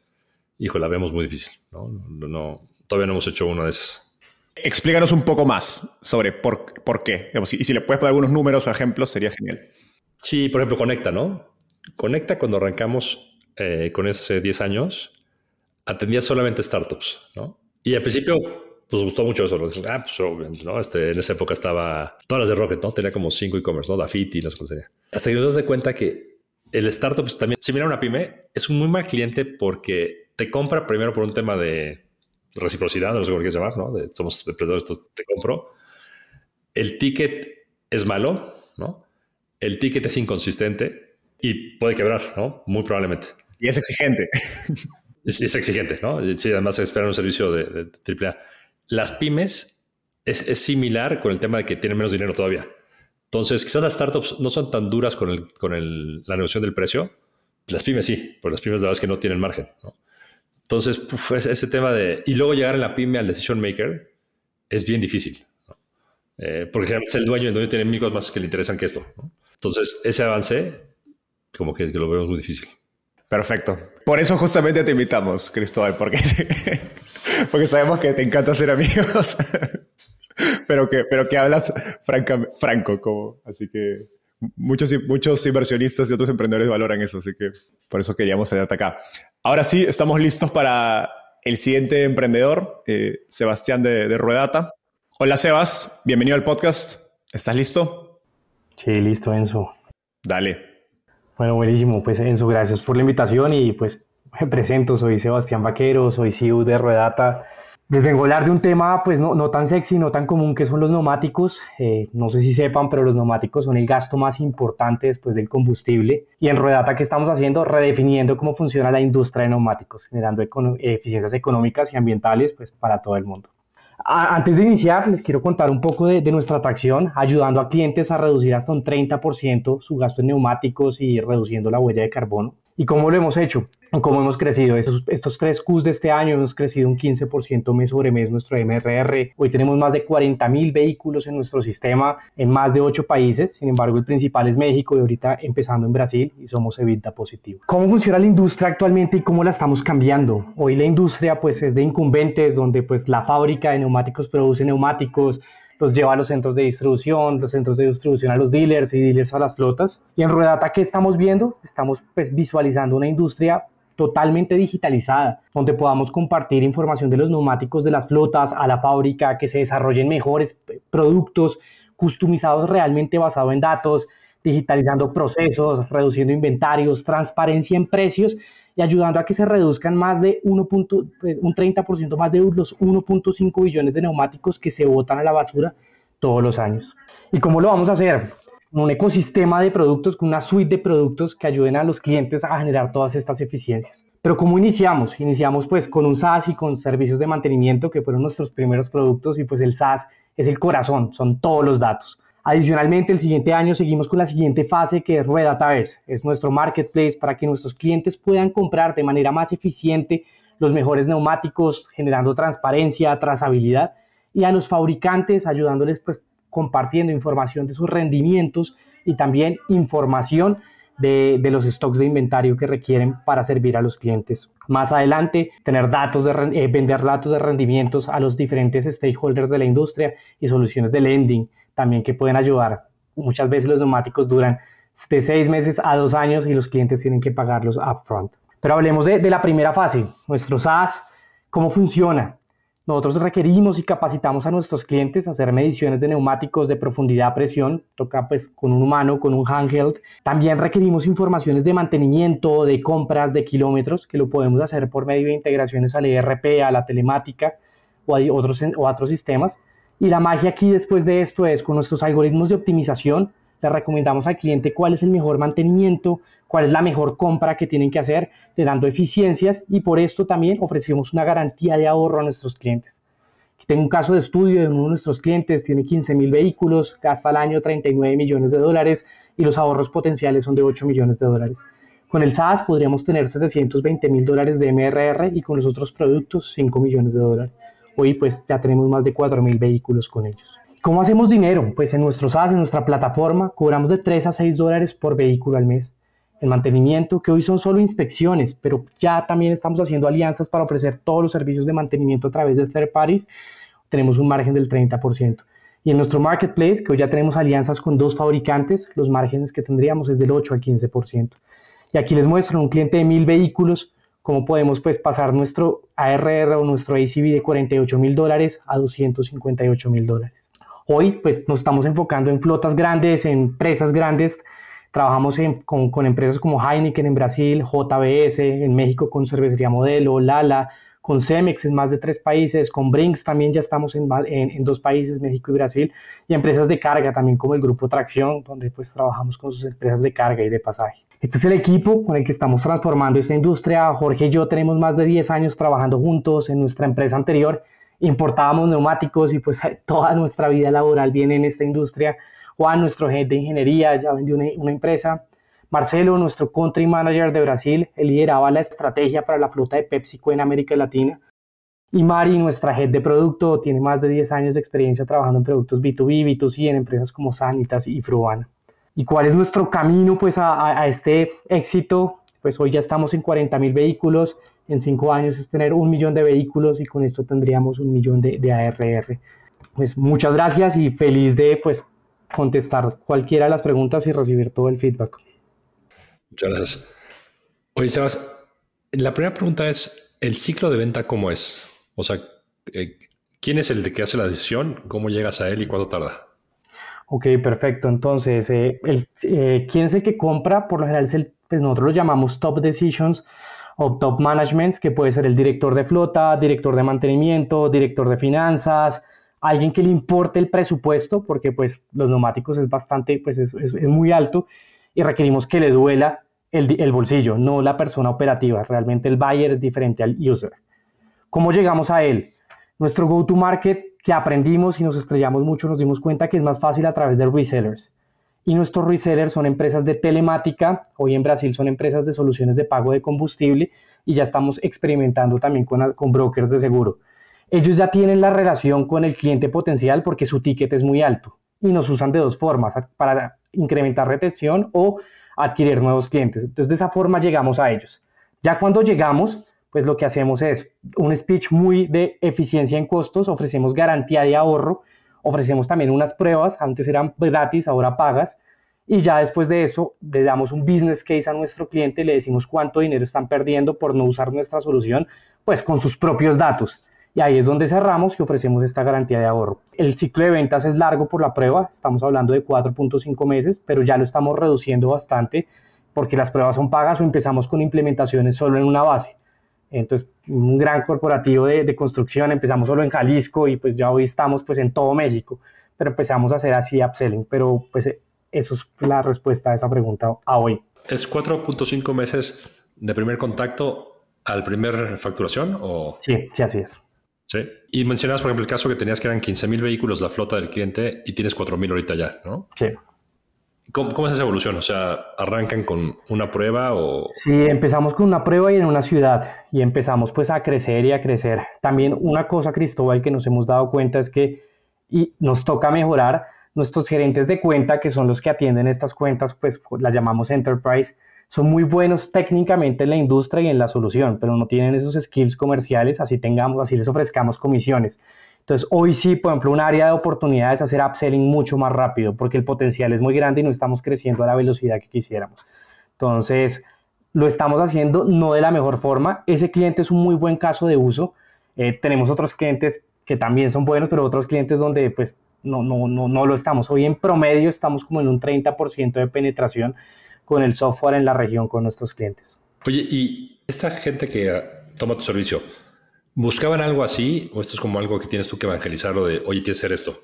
hijo, la vemos muy difícil. ¿no? No, todavía no hemos hecho uno de esos. Explícanos un poco más sobre por, por qué. y si le puedes poner algunos números o ejemplos, sería genial. Sí, por ejemplo, Conecta, ¿no? Conecta cuando arrancamos eh, con ese 10 años, atendía solamente startups, ¿no? Y al principio pues gustó mucho eso. Ah, pues, ¿no? Este, en esa época estaba todas las de Rocket, ¿no? Tenía como cinco e-commerce, ¿no? Dafiti, las cosas. Hasta que nos das cuenta que el startup pues, también, si mira una pyme, es un muy mal cliente porque te compra primero por un tema de reciprocidad, no sé cómo quieres llamar, ¿no? De, somos emprendedores, te compro. El ticket es malo, ¿no? El ticket es inconsistente y puede quebrar, ¿no? Muy probablemente. Y es exigente. Es, exigente, ¿no? Sí, además esperan un servicio de, de AAA. Las pymes es, similar con el tema de que tienen menos dinero todavía. Entonces, quizás las startups no son tan duras con, la negociación del precio. Las pymes sí, porque las pymes la verdad es que no tienen margen. Entonces, ese, tema de... Y luego llegar en la pyme al decision maker es bien difícil. Eh, porque generalmente el dueño, el dueño tiene cosas más que le interesan que esto. Entonces, ese avance, como que, que lo vemos muy difícil. Perfecto. Por eso justamente te invitamos, Cristóbal, porque porque sabemos que te encanta ser amigos, pero, que, pero que hablas franco, como, así que muchos, muchos inversionistas y otros emprendedores valoran eso, así que por eso queríamos tenerte acá. Ahora sí, estamos listos para el siguiente emprendedor, eh, Sebastián de, de Ruedata. Hola Sebas, bienvenido al podcast. ¿Estás listo? Sí, listo, Enzo. Dale. Bueno, buenísimo. Pues Enzo, gracias por la invitación y pues me presento, soy Sebastián Vaquero, soy CEO de Ruedata. Les vengo a hablar de un tema pues no, no tan sexy, no tan común que son los neumáticos. Eh, no sé si sepan, pero los neumáticos son el gasto más importante después del combustible. Y en Ruedata, ¿qué estamos haciendo? Redefiniendo cómo funciona la industria de neumáticos, generando eficiencias económicas y ambientales pues, para todo el mundo. Antes de iniciar, les quiero contar un poco de, nuestra atracción, ayudando a clientes a reducir hasta un 30% su gasto en neumáticos y reduciendo la huella de carbono. ¿Y cómo lo hemos hecho? ¿Cómo hemos crecido? Estos, estos tres Qs de este año hemos crecido un 15% mes sobre mes nuestro MRR. Hoy tenemos más de 40 mil vehículos en nuestro sistema en más de 8 países. Sin embargo, el principal es México y ahorita empezando en Brasil y somos EBITDA positivo. ¿Cómo funciona la industria actualmente y cómo la estamos cambiando? Hoy la industria pues es de incumbentes donde pues la fábrica de neumáticos produce neumáticos, los lleva a los centros de distribución, los centros de distribución a los dealers y dealers a las flotas. Y en Ruedata, ¿qué estamos viendo? Estamos pues, visualizando una industria totalmente digitalizada, donde podamos compartir información de los neumáticos de las flotas a la fábrica, que se desarrollen mejores productos customizados realmente basados en datos, digitalizando procesos, reduciendo inventarios, transparencia en precios y ayudando a que se reduzcan más de 1. Pues, un 30% más de los 1.5 billones de neumáticos que se botan a la basura todos los años. ¿Y cómo lo vamos a hacer? un ecosistema de productos, con una suite de productos que ayuden a los clientes a generar todas estas eficiencias. Pero ¿cómo iniciamos? Iniciamos pues con un SaaS y con servicios de mantenimiento que fueron nuestros primeros productos y pues el SaaS es el corazón, son todos los datos. Adicionalmente, el siguiente año seguimos con la siguiente fase que es Red Database. Es nuestro marketplace para que nuestros clientes puedan comprar de manera más eficiente los mejores neumáticos, generando transparencia, trazabilidad y a los fabricantes ayudándoles pues compartiendo información de sus rendimientos y también información de, de, los stocks de inventario que requieren para servir a los clientes. Más adelante, tener datos de, eh, vender datos de rendimientos a los diferentes stakeholders de la industria y soluciones de lending también que pueden ayudar. Muchas veces los neumáticos duran de seis meses a dos años y los clientes tienen que pagarlos upfront. Pero hablemos de, de la primera fase, nuestro SaaS, cómo funciona. Nosotros requerimos y capacitamos a nuestros clientes a hacer mediciones de neumáticos de profundidad, presión, toca pues con un humano, con un handheld. También requerimos informaciones de mantenimiento, de compras, de kilómetros, que lo podemos hacer por medio de integraciones al ERP, a la telemática o a otros, o a otros sistemas. Y la magia aquí después de esto es con nuestros algoritmos de optimización, le recomendamos al cliente cuál es el mejor mantenimiento, cuál es la mejor compra que tienen que hacer, le dando eficiencias y por esto también ofrecemos una garantía de ahorro a nuestros clientes. Aquí tengo un caso de estudio de uno de nuestros clientes, tiene 15 mil vehículos, gasta al año 39 millones de dólares y los ahorros potenciales son de 8 millones de dólares. Con el SaaS podríamos tener 720 mil dólares de MRR y con los otros productos 5 millones de dólares. Hoy pues ya tenemos más de 4.000 vehículos con ellos. ¿Cómo hacemos dinero? Pues en nuestro SaaS, en nuestra plataforma, cobramos de 3 a 6 dólares por vehículo al mes. El mantenimiento, que hoy son solo inspecciones, pero ya también estamos haciendo alianzas para ofrecer todos los servicios de mantenimiento a través de third parties, tenemos un margen del 30%. Y en nuestro marketplace, que hoy ya tenemos alianzas con dos fabricantes, los márgenes que tendríamos es del 8 al 15%. Y aquí les muestro un cliente de mil vehículos, cómo podemos pues pasar nuestro ARR o nuestro ACV de 48 mil dólares a 258 mil dólares. Hoy pues nos estamos enfocando en flotas grandes, en empresas grandes. Trabajamos con, con, empresas como Heineken en Brasil, JBS en México con Cervecería Modelo, Lala, con Cemex en más de tres países, con Brinks también ya estamos en, en, en, dos países, México y Brasil, y empresas de carga también como el Grupo Tracción, donde pues trabajamos con sus empresas de carga y de pasaje. Este es el equipo con el que estamos transformando esta industria. Jorge y yo tenemos más de 10 años trabajando juntos en nuestra empresa anterior. Importábamos neumáticos y pues toda nuestra vida laboral viene en esta industria. Juan, nuestro jefe de ingeniería, ya vendió una, una empresa. Marcelo, nuestro country manager de Brasil, él lideraba la estrategia para la flota de PepsiCo en América Latina. Y Mari, nuestra head de producto, tiene más de 10 años de experiencia trabajando en productos B2B, B2C en empresas como Sanitas y Fruana y cuál es nuestro camino pues a, este éxito. Pues hoy ya estamos en 40 mil vehículos, en cinco años es tener un millón de vehículos y con esto tendríamos un millón de, de ARR. Pues muchas gracias y feliz de pues contestar cualquiera de las preguntas y recibir todo el feedback. Muchas gracias. Oye, Sebas, la primera pregunta es, ¿el ciclo de venta cómo es? O sea, eh, ¿quién es el de que hace la decisión? ¿Cómo llegas a él y cuánto tarda? Ok, perfecto. Entonces, eh, eh, ¿quién es el que compra? Por lo general, es el, pues nosotros lo llamamos top decisions o top management, que puede ser el director de flota, director de mantenimiento, director de finanzas, alguien que le importe el presupuesto, porque pues los neumáticos es bastante, pues es, muy alto y requerimos que le duela el, el, bolsillo, no la persona operativa. Realmente el buyer es diferente al user. ¿Cómo llegamos a él? Nuestro go-to-market que aprendimos y nos estrellamos mucho, nos dimos cuenta que es más fácil a través de resellers y nuestros resellers son empresas de telemática, hoy en Brasil son empresas de soluciones de pago de combustible y ya estamos experimentando también con, con brokers de seguro. Ellos ya tienen la relación con el cliente potencial porque su ticket es muy alto y nos usan de dos formas, para incrementar retención o adquirir nuevos clientes. Entonces de esa forma llegamos a ellos. Ya cuando llegamos, pues lo que hacemos es un speech muy de eficiencia en costos, ofrecemos garantía de ahorro Ofrecemos también unas pruebas, antes eran gratis, ahora pagas, y ya después de eso le damos un business case a nuestro cliente, le decimos cuánto dinero están perdiendo por no usar nuestra solución, pues con sus propios datos. Y ahí es donde cerramos y ofrecemos esta garantía de ahorro. El ciclo de ventas es largo por la prueba, estamos hablando de 4.5 meses, pero ya lo estamos reduciendo bastante porque las pruebas son pagas o empezamos con implementaciones solo en una base. Entonces, un gran corporativo de, construcción, empezamos solo en Jalisco y pues ya hoy estamos pues en todo México, pero empezamos a hacer así upselling, pero pues eso es la respuesta a esa pregunta a hoy. ¿Es 4.5 meses de primer contacto al primer facturación? O... Sí, sí, así es. Sí. Y mencionabas, por ejemplo, el caso que tenías que eran 15 mil vehículos la flota del cliente y tienes 4 mil ahorita ya, ¿no? Sí. ¿Cómo, es esa evolución? O sea, ¿arrancan con una prueba o...? Sí, empezamos con una prueba y en una ciudad y empezamos pues a crecer y a crecer. También una cosa, Cristóbal, que nos hemos dado cuenta es que y nos toca mejorar nuestros gerentes de cuenta, que son los que atienden estas cuentas, pues las llamamos enterprise, son muy buenos técnicamente en la industria y en la solución, pero no tienen esos skills comerciales, así tengamos, así les ofrezcamos comisiones. Entonces, hoy sí, por ejemplo, un área de oportunidades es hacer upselling mucho más rápido porque el potencial es muy grande y no estamos creciendo a la velocidad que quisiéramos. Entonces, lo estamos haciendo no de la mejor forma. Ese cliente es un muy buen caso de uso. Eh, tenemos otros clientes que también son buenos, pero otros clientes donde pues no, no, no, no lo estamos. Hoy en promedio estamos como en un 30% de penetración con el software en la región con nuestros clientes. Oye, y esta gente que toma tu servicio, ¿Buscaban algo así o esto es como algo que tienes tú que evangelizar o de, oye, tienes que hacer esto?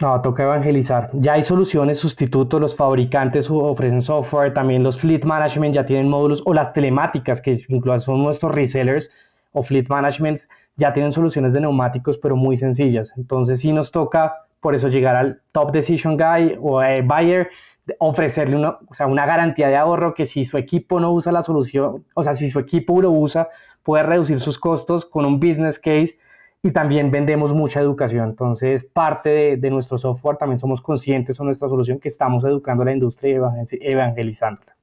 No, toca evangelizar. Ya hay soluciones, sustitutos, los fabricantes ofrecen software, también los fleet management ya tienen módulos o las telemáticas que incluso son nuestros resellers o fleet management ya tienen soluciones de neumáticos pero muy sencillas. Entonces sí nos toca por eso llegar al top decision guy o eh, buyer ofrecerle una, o sea, una garantía de ahorro que si su equipo no usa la solución, o sea, si su equipo lo usa, puede reducir sus costos con un business case y también vendemos mucha educación. Entonces, parte de, nuestro software también somos conscientes de nuestra solución que estamos educando a la industria y evangelizándola.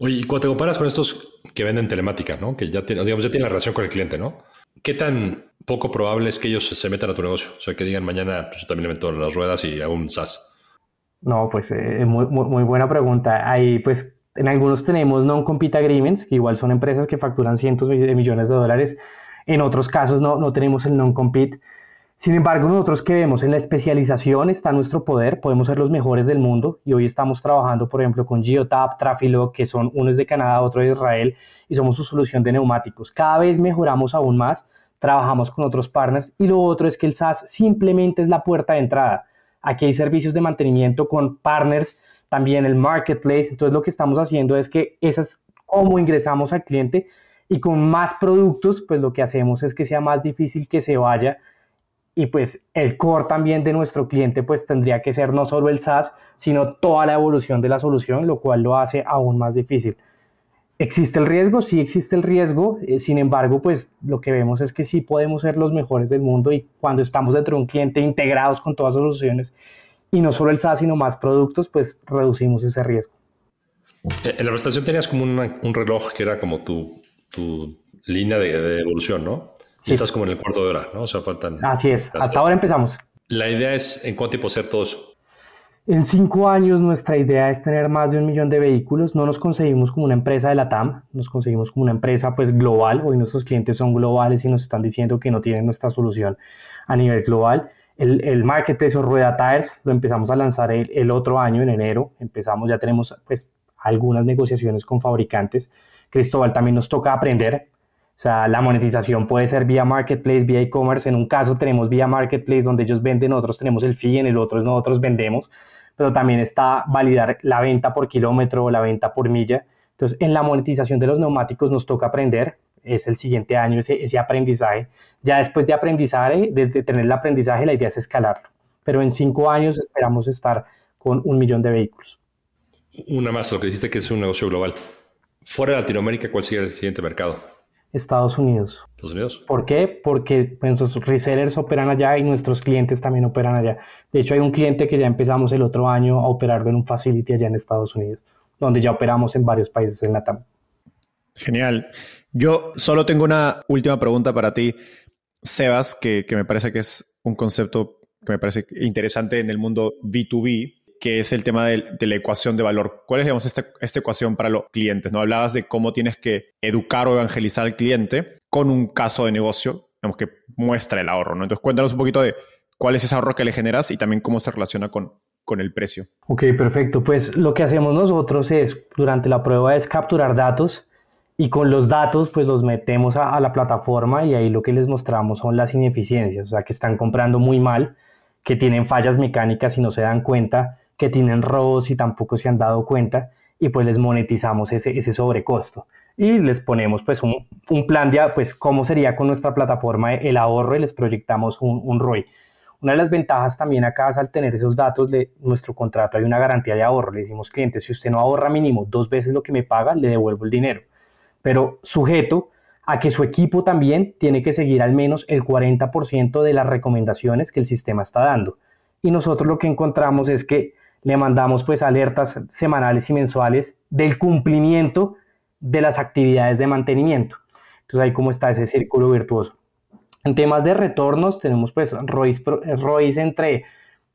Oye, y cuando te comparas con estos que venden telemática, ¿no? que ya, tienen, digamos, ya tienen la relación con el cliente, ¿no? ¿Qué tan poco probable es que ellos se metan a tu negocio? O sea, que digan mañana, pues yo también le meto las ruedas y hago un SaaS. No, pues eh, muy, muy, buena pregunta. Ahí, pues, en algunos tenemos non-compete agreements, que igual son empresas que facturan cientos de millones de dólares. En otros casos no, no tenemos el non-compete. Sin embargo, nosotros que vemos en la especialización está nuestro poder, podemos ser los mejores del mundo y hoy estamos trabajando, por ejemplo, con Geotap, Trafilo, que son uno es de Canadá, otro de Israel y somos su solución de neumáticos. Cada vez mejoramos aún más, trabajamos con otros partners y lo otro es que el SaaS simplemente es la puerta de entrada. Aquí hay servicios de mantenimiento con partners también el marketplace. Entonces lo que estamos haciendo es que esas, cómo ingresamos al cliente y con más productos, pues lo que hacemos es que sea más difícil que se vaya y pues el core también de nuestro cliente pues tendría que ser no solo el SaaS, sino toda la evolución de la solución, lo cual lo hace aún más difícil. ¿Existe el riesgo? Sí existe el riesgo, eh, sin embargo pues lo que vemos es que sí podemos ser los mejores del mundo y cuando estamos dentro de un cliente integrados con todas las soluciones y no solo el SaaS, sino más productos, pues reducimos ese riesgo. Eh, en la presentación tenías como un reloj que era como tu, tu línea de, evolución, ¿no? Y estás como en el cuarto de hora, ¿no? O sea, faltan... Así es, hasta ahora empezamos. La idea es, ¿en cuánto tiempo hacer todo eso? En cinco años nuestra idea es tener más de un millón de vehículos. No nos conseguimos como una empresa de la TAM, nos conseguimos como una empresa pues global. Hoy nuestros clientes son globales y nos están diciendo que no tienen nuestra solución a nivel global. El, el marketplace o Rueda Tires lo empezamos a lanzar el, otro año, en enero. Empezamos, ya tenemos pues algunas negociaciones con fabricantes Cristóbal, también nos toca aprender. O sea, la monetización puede ser vía marketplace, vía e-commerce. En un caso tenemos vía marketplace donde ellos venden, nosotros tenemos el fee, en el otro nosotros vendemos. Pero también está validar la venta por kilómetro o la venta por milla. Entonces, en la monetización de los neumáticos nos toca aprender. Es el siguiente año ese, ese aprendizaje. Ya después de aprendizaje, de, de tener el aprendizaje, la idea es escalarlo. Pero en cinco años esperamos estar con un millón de vehículos. Una más, lo que dijiste que es un negocio global. Fuera de Latinoamérica, ¿cuál sería el siguiente mercado? Estados Unidos. ¿Estados Unidos? ¿Por qué? Porque nuestros resellers operan allá y nuestros clientes también operan allá. De hecho, hay un cliente que ya empezamos el otro año a operarlo en un facility allá en Estados Unidos, donde ya operamos en varios países en Latam. Genial. Yo solo tengo una última pregunta para ti, Sebas, que, me parece que es un concepto que me parece interesante en el mundo B2B que es el tema de, la ecuación de valor. ¿Cuál es, digamos, esta, esta, ecuación para los clientes? ¿no? Hablabas de cómo tienes que educar o evangelizar al cliente con un caso de negocio, digamos, que muestra el ahorro, ¿no? Entonces, cuéntanos un poquito de cuál es ese ahorro que le generas y también cómo se relaciona con, con el precio. Ok, perfecto. Pues lo que hacemos nosotros es, durante la prueba, es capturar datos y con los datos, pues los metemos a, a la plataforma y ahí lo que les mostramos son las ineficiencias, o sea, que están comprando muy mal, que tienen fallas mecánicas y no se dan cuenta, que tienen robos y tampoco se han dado cuenta y pues les monetizamos ese, ese sobrecosto y les ponemos pues un, un, plan de pues cómo sería con nuestra plataforma el ahorro y les proyectamos un, un ROI. Una de las ventajas también acá es al tener esos datos de nuestro contrato hay una garantía de ahorro. Le decimos cliente, si usted no ahorra mínimo dos veces lo que me paga, le devuelvo el dinero. Pero sujeto a que su equipo también tiene que seguir al menos el 40% de las recomendaciones que el sistema está dando. Y nosotros lo que encontramos es que le mandamos pues alertas semanales y mensuales del cumplimiento de las actividades de mantenimiento. Entonces ahí como está ese círculo virtuoso. En temas de retornos tenemos pues ROIs, entre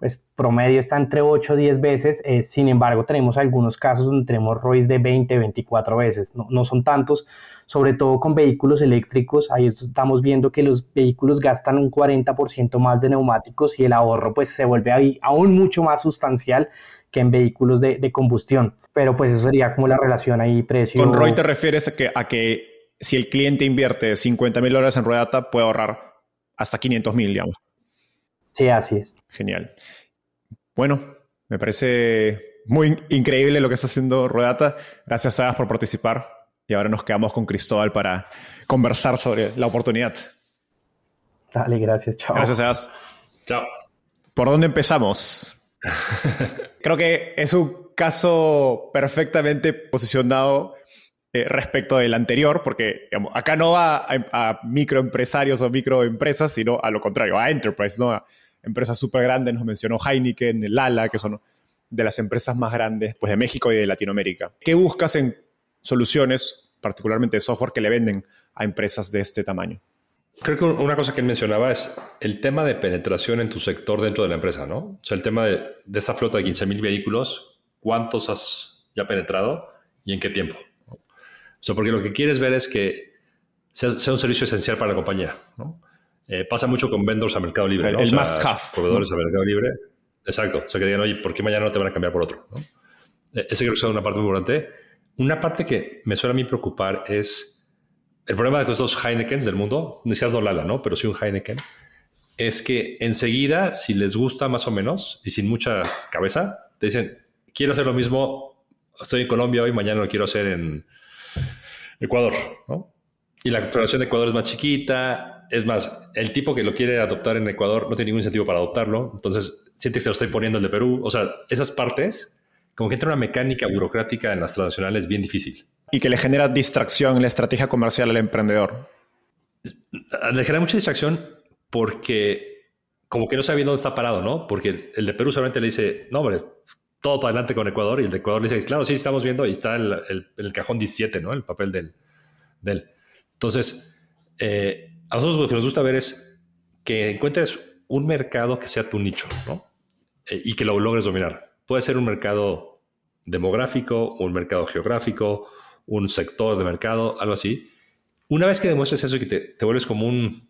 pues promedio está entre 8 o 10 veces, eh, sin embargo tenemos algunos casos donde tenemos ROIs de 20, 24 veces, no, no son tantos, sobre todo con vehículos eléctricos, ahí estamos viendo que los vehículos gastan un 40% más de neumáticos y el ahorro pues se vuelve ahí aún mucho más sustancial que en vehículos de, de combustión, pero pues eso sería como la relación ahí precio. Con ROI te refieres a que, a que si el cliente invierte 50 mil dólares en Ruedata puede ahorrar hasta 500 mil, digamos. Sí, así es. Genial. Bueno, me parece muy increíble lo que está haciendo Ruedata. Gracias, Sebas, por participar. Y ahora nos quedamos con Cristóbal para conversar sobre la oportunidad. Dale, gracias. Chao. Gracias, Sebas. Chao. ¿Por dónde empezamos? Creo que es un caso perfectamente posicionado eh, respecto del anterior, porque digamos, acá no va a, a, microempresarios o microempresas, sino a lo contrario, a enterprise, ¿no? A empresas súper grandes, nos mencionó Heineken, Lala, que son de las empresas más grandes pues, de México y de Latinoamérica. ¿Qué buscas en soluciones, particularmente de software, que le venden a empresas de este tamaño? Creo que una cosa que mencionaba es el tema de penetración en tu sector dentro de la empresa, ¿no? O sea, el tema de, de esta flota de 15 mil vehículos, ¿cuántos has ya penetrado y en qué tiempo? O sea, porque lo que quieres ver es que sea, sea un servicio esencial para la compañía, ¿no? Eh, pasa mucho con vendors a Mercado Libre, el, ¿no? el o sea, must have. Proveedores a Mercado Libre. Exacto. O sea, que digan, oye, ¿por qué mañana no te van a cambiar por otro? ¿no? Eh, ese creo que es una parte muy importante. Una parte que me suele a mí preocupar es el problema de estos Heinekens del mundo, decías no Lala, ¿no? Pero sí un Heineken, es que enseguida, si les gusta más o menos y sin mucha cabeza, te dicen, quiero hacer lo mismo, estoy en Colombia hoy, mañana lo quiero hacer en Ecuador, ¿no? Y la población de Ecuador es más chiquita, es más, el tipo que lo quiere adoptar en Ecuador no tiene ningún incentivo para adoptarlo, entonces siente que se lo estoy poniendo el de Perú, o sea, esas partes, como que entra una mecánica burocrática en las transnacionales bien difícil y que le genera distracción en la estrategia comercial al emprendedor. Le genera mucha distracción porque como que no sabe dónde está parado, ¿no? Porque el de Perú solamente le dice, no, hombre, todo para adelante con Ecuador y el de Ecuador le dice, claro, sí, estamos viendo y está el, el, el cajón 17, ¿no? El papel del, del. Entonces, eh, a nosotros lo que nos gusta ver es que encuentres un mercado que sea tu nicho, ¿no? Eh, y que lo logres dominar. Puede ser un mercado demográfico, un mercado geográfico, un sector de mercado, algo así. Una vez que demuestres eso y que te, te, vuelves como un,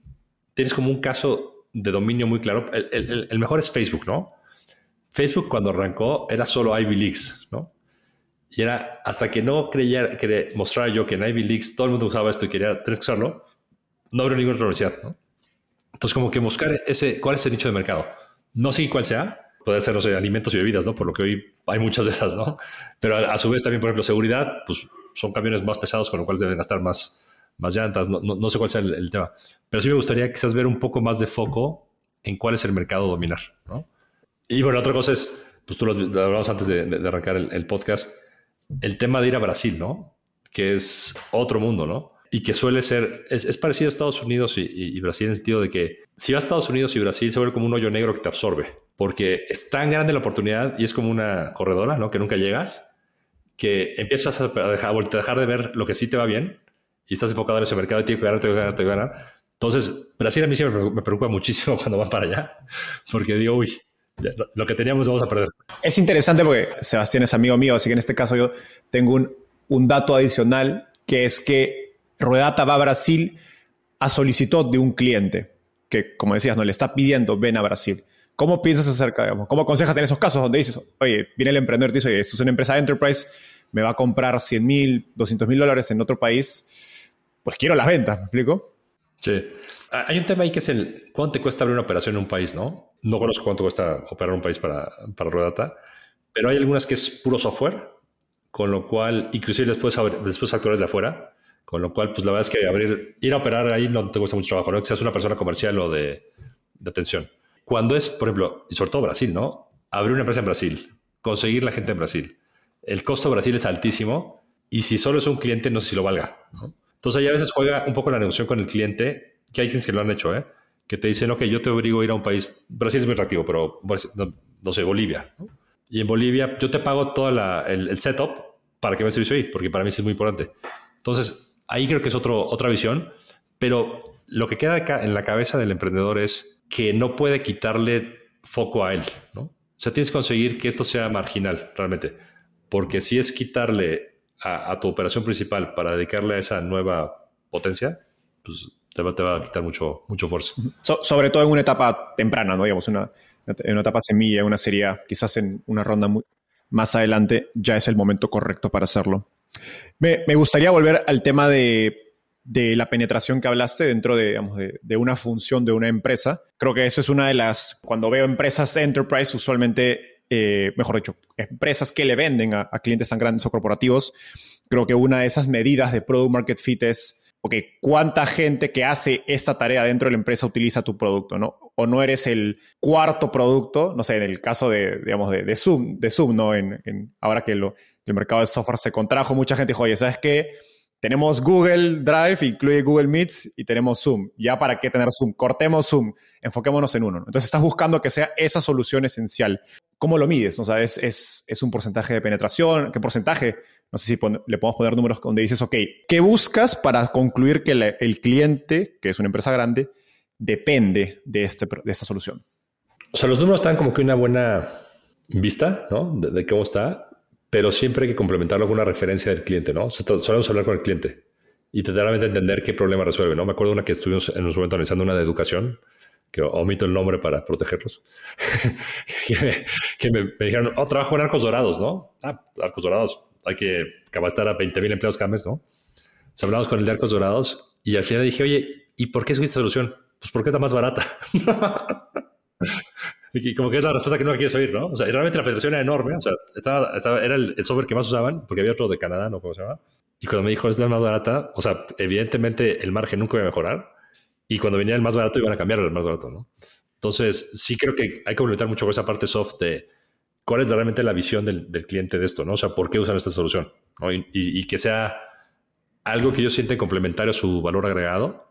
tienes como un caso de dominio muy claro, el, el, el, mejor es Facebook, ¿no? Facebook cuando arrancó era solo Ivy Leagues, ¿no? Y era hasta que no creyera, que mostrara yo que en Ivy Leagues todo el mundo usaba esto y quería tener que usarlo, no abrió ninguna universidad. ¿no? Entonces, como que buscar ese, cuál es el nicho de mercado. No sé cuál sea, puede ser, no sé, alimentos y bebidas, ¿no? Por lo que hoy hay muchas de esas, ¿no? Pero a, su vez también, por ejemplo, seguridad, pues son camiones más pesados, con lo cual deben gastar más, más llantas. No, no, sé cuál sea el, tema. Pero sí me gustaría quizás ver un poco más de foco en cuál es el mercado dominar, ¿no? Y bueno, otra cosa es, pues tú lo, hablamos antes de, arrancar el, podcast, el tema de ir a Brasil, ¿no? Que es otro mundo, ¿no? Y que suele ser, es, parecido a Estados Unidos y, Brasil en el sentido de que si vas a Estados Unidos y Brasil se vuelve como un hoyo negro que te absorbe, porque es tan grande la oportunidad y es como una corredora, ¿no? Que nunca llegas, que empiezas a dejar, a dejar de ver lo que sí te va bien y estás enfocado en ese mercado y tienes que ganar, te ganar, te ganar. Entonces, Brasil a mí siempre me preocupa muchísimo cuando van para allá, porque digo, uy, lo que teníamos vamos a perder. Es interesante porque Sebastián es amigo mío, así que en este caso yo tengo un, un dato adicional que es que Ruedata va a Brasil a solicitud de un cliente que, como decías, no le está pidiendo ven a Brasil. ¿Cómo piensas acerca, digamos, cómo aconsejas en esos casos donde dices, oye, viene el emprendedor y dice, oye, esto es una empresa de enterprise, me va a comprar 100 mil, 200 mil dólares en otro país, pues quiero las ventas, ¿me explico? Sí. Ah, hay un tema ahí que es el cuánto te cuesta abrir una operación en un país, ¿no? No conozco cuánto cuesta operar un país para, para Rodata, pero hay algunas que es puro software, con lo cual, inclusive después, después actores de afuera, con lo cual, pues la verdad es que abrir, ir a operar ahí no te cuesta mucho trabajo, no que seas una persona comercial o de, de atención. Cuando es, por ejemplo, y sobre todo Brasil, ¿no? Abrir una empresa en Brasil, conseguir la gente en Brasil. El costo de Brasil es altísimo y si solo es un cliente, no sé si lo valga, ¿no? Entonces, ahí a veces juega un poco la negociación con el cliente, que hay quienes que lo han hecho, ¿eh? que te dicen, ok, yo te obligo a ir a un país, Brasil es muy atractivo, pero pues, no, sé, Bolivia. Y en Bolivia yo te pago todo el, setup para que me servicio ahí, porque para mí sí es muy importante. Entonces, ahí creo que es otro, otra visión, pero lo que queda acá en la cabeza del emprendedor es que no puede quitarle foco a él, ¿no? O sea, tienes que conseguir que esto sea marginal, realmente, porque si es quitarle a, a tu operación principal para dedicarle a esa nueva potencia, pues te va, te va a quitar mucho, mucho fuerza. sobre todo en una etapa temprana, ¿no? Digamos, una, en una etapa semilla, una serie, quizás en una ronda más adelante, ya es el momento correcto para hacerlo. Me, gustaría volver al tema de, de, la penetración que hablaste dentro de, de, de, una función de una empresa. Creo que eso es una de las, cuando veo empresas enterprise, usualmente, eh, mejor dicho, empresas que le venden a, clientes tan grandes o corporativos, creo que una de esas medidas de product market fit es ok, ¿cuánta gente que hace esta tarea dentro de la empresa utiliza tu producto, no? O no eres el cuarto producto, no sé, en el caso de, digamos, de, Zoom, de Zoom, ¿no? En, ahora que el mercado de software se contrajo, mucha gente dijo, oye, ¿sabes qué? Tenemos Google Drive, incluye Google Meets y tenemos Zoom. ¿Ya para qué tener Zoom? Cortemos Zoom, enfoquémonos en uno. Entonces estás buscando que sea esa solución esencial. ¿Cómo lo mides? O sea, ¿es, un porcentaje de penetración? ¿Qué porcentaje? No sé si le podemos poner números donde dices, ok, ¿qué buscas para concluir que el cliente, que es una empresa grande, depende de, este, de esta solución? O sea, los números están como que una buena vista, ¿no? De, cómo está, pero siempre hay que complementarlo con una referencia del cliente, ¿no? O sea, solemos hablar con el cliente y de entender qué problema resuelve, ¿no? Me acuerdo una que estuvimos en un momento analizando una de educación, que omito el nombre para protegerlos, que, me, dijeron, oh, trabajo en arcos dorados, ¿no? Ah, arcos dorados, hay que capacitar a 20 mil empleados cada mes, ¿no? Se hablamos con el de Arcos Dorados y al final dije, oye, ¿y por qué escogiste solución? Pues porque está más barata. y como que es la respuesta que no quieres oír, ¿no? O sea, realmente la penetración era enorme, o sea, estaba, era el, software que más usaban, porque había otro de Canadá, ¿no? ¿Cómo se llama? Y cuando me dijo, es la más barata, o sea, evidentemente el margen nunca iba a mejorar. Y cuando venía el más barato, iban a cambiar el más barato, ¿no? Entonces, sí creo que hay que complementar mucho con esa parte soft de cuál es realmente la visión del, cliente de esto, ¿no? O sea, ¿por qué usan esta solución? Y, que sea algo que ellos sienten complementario a su valor agregado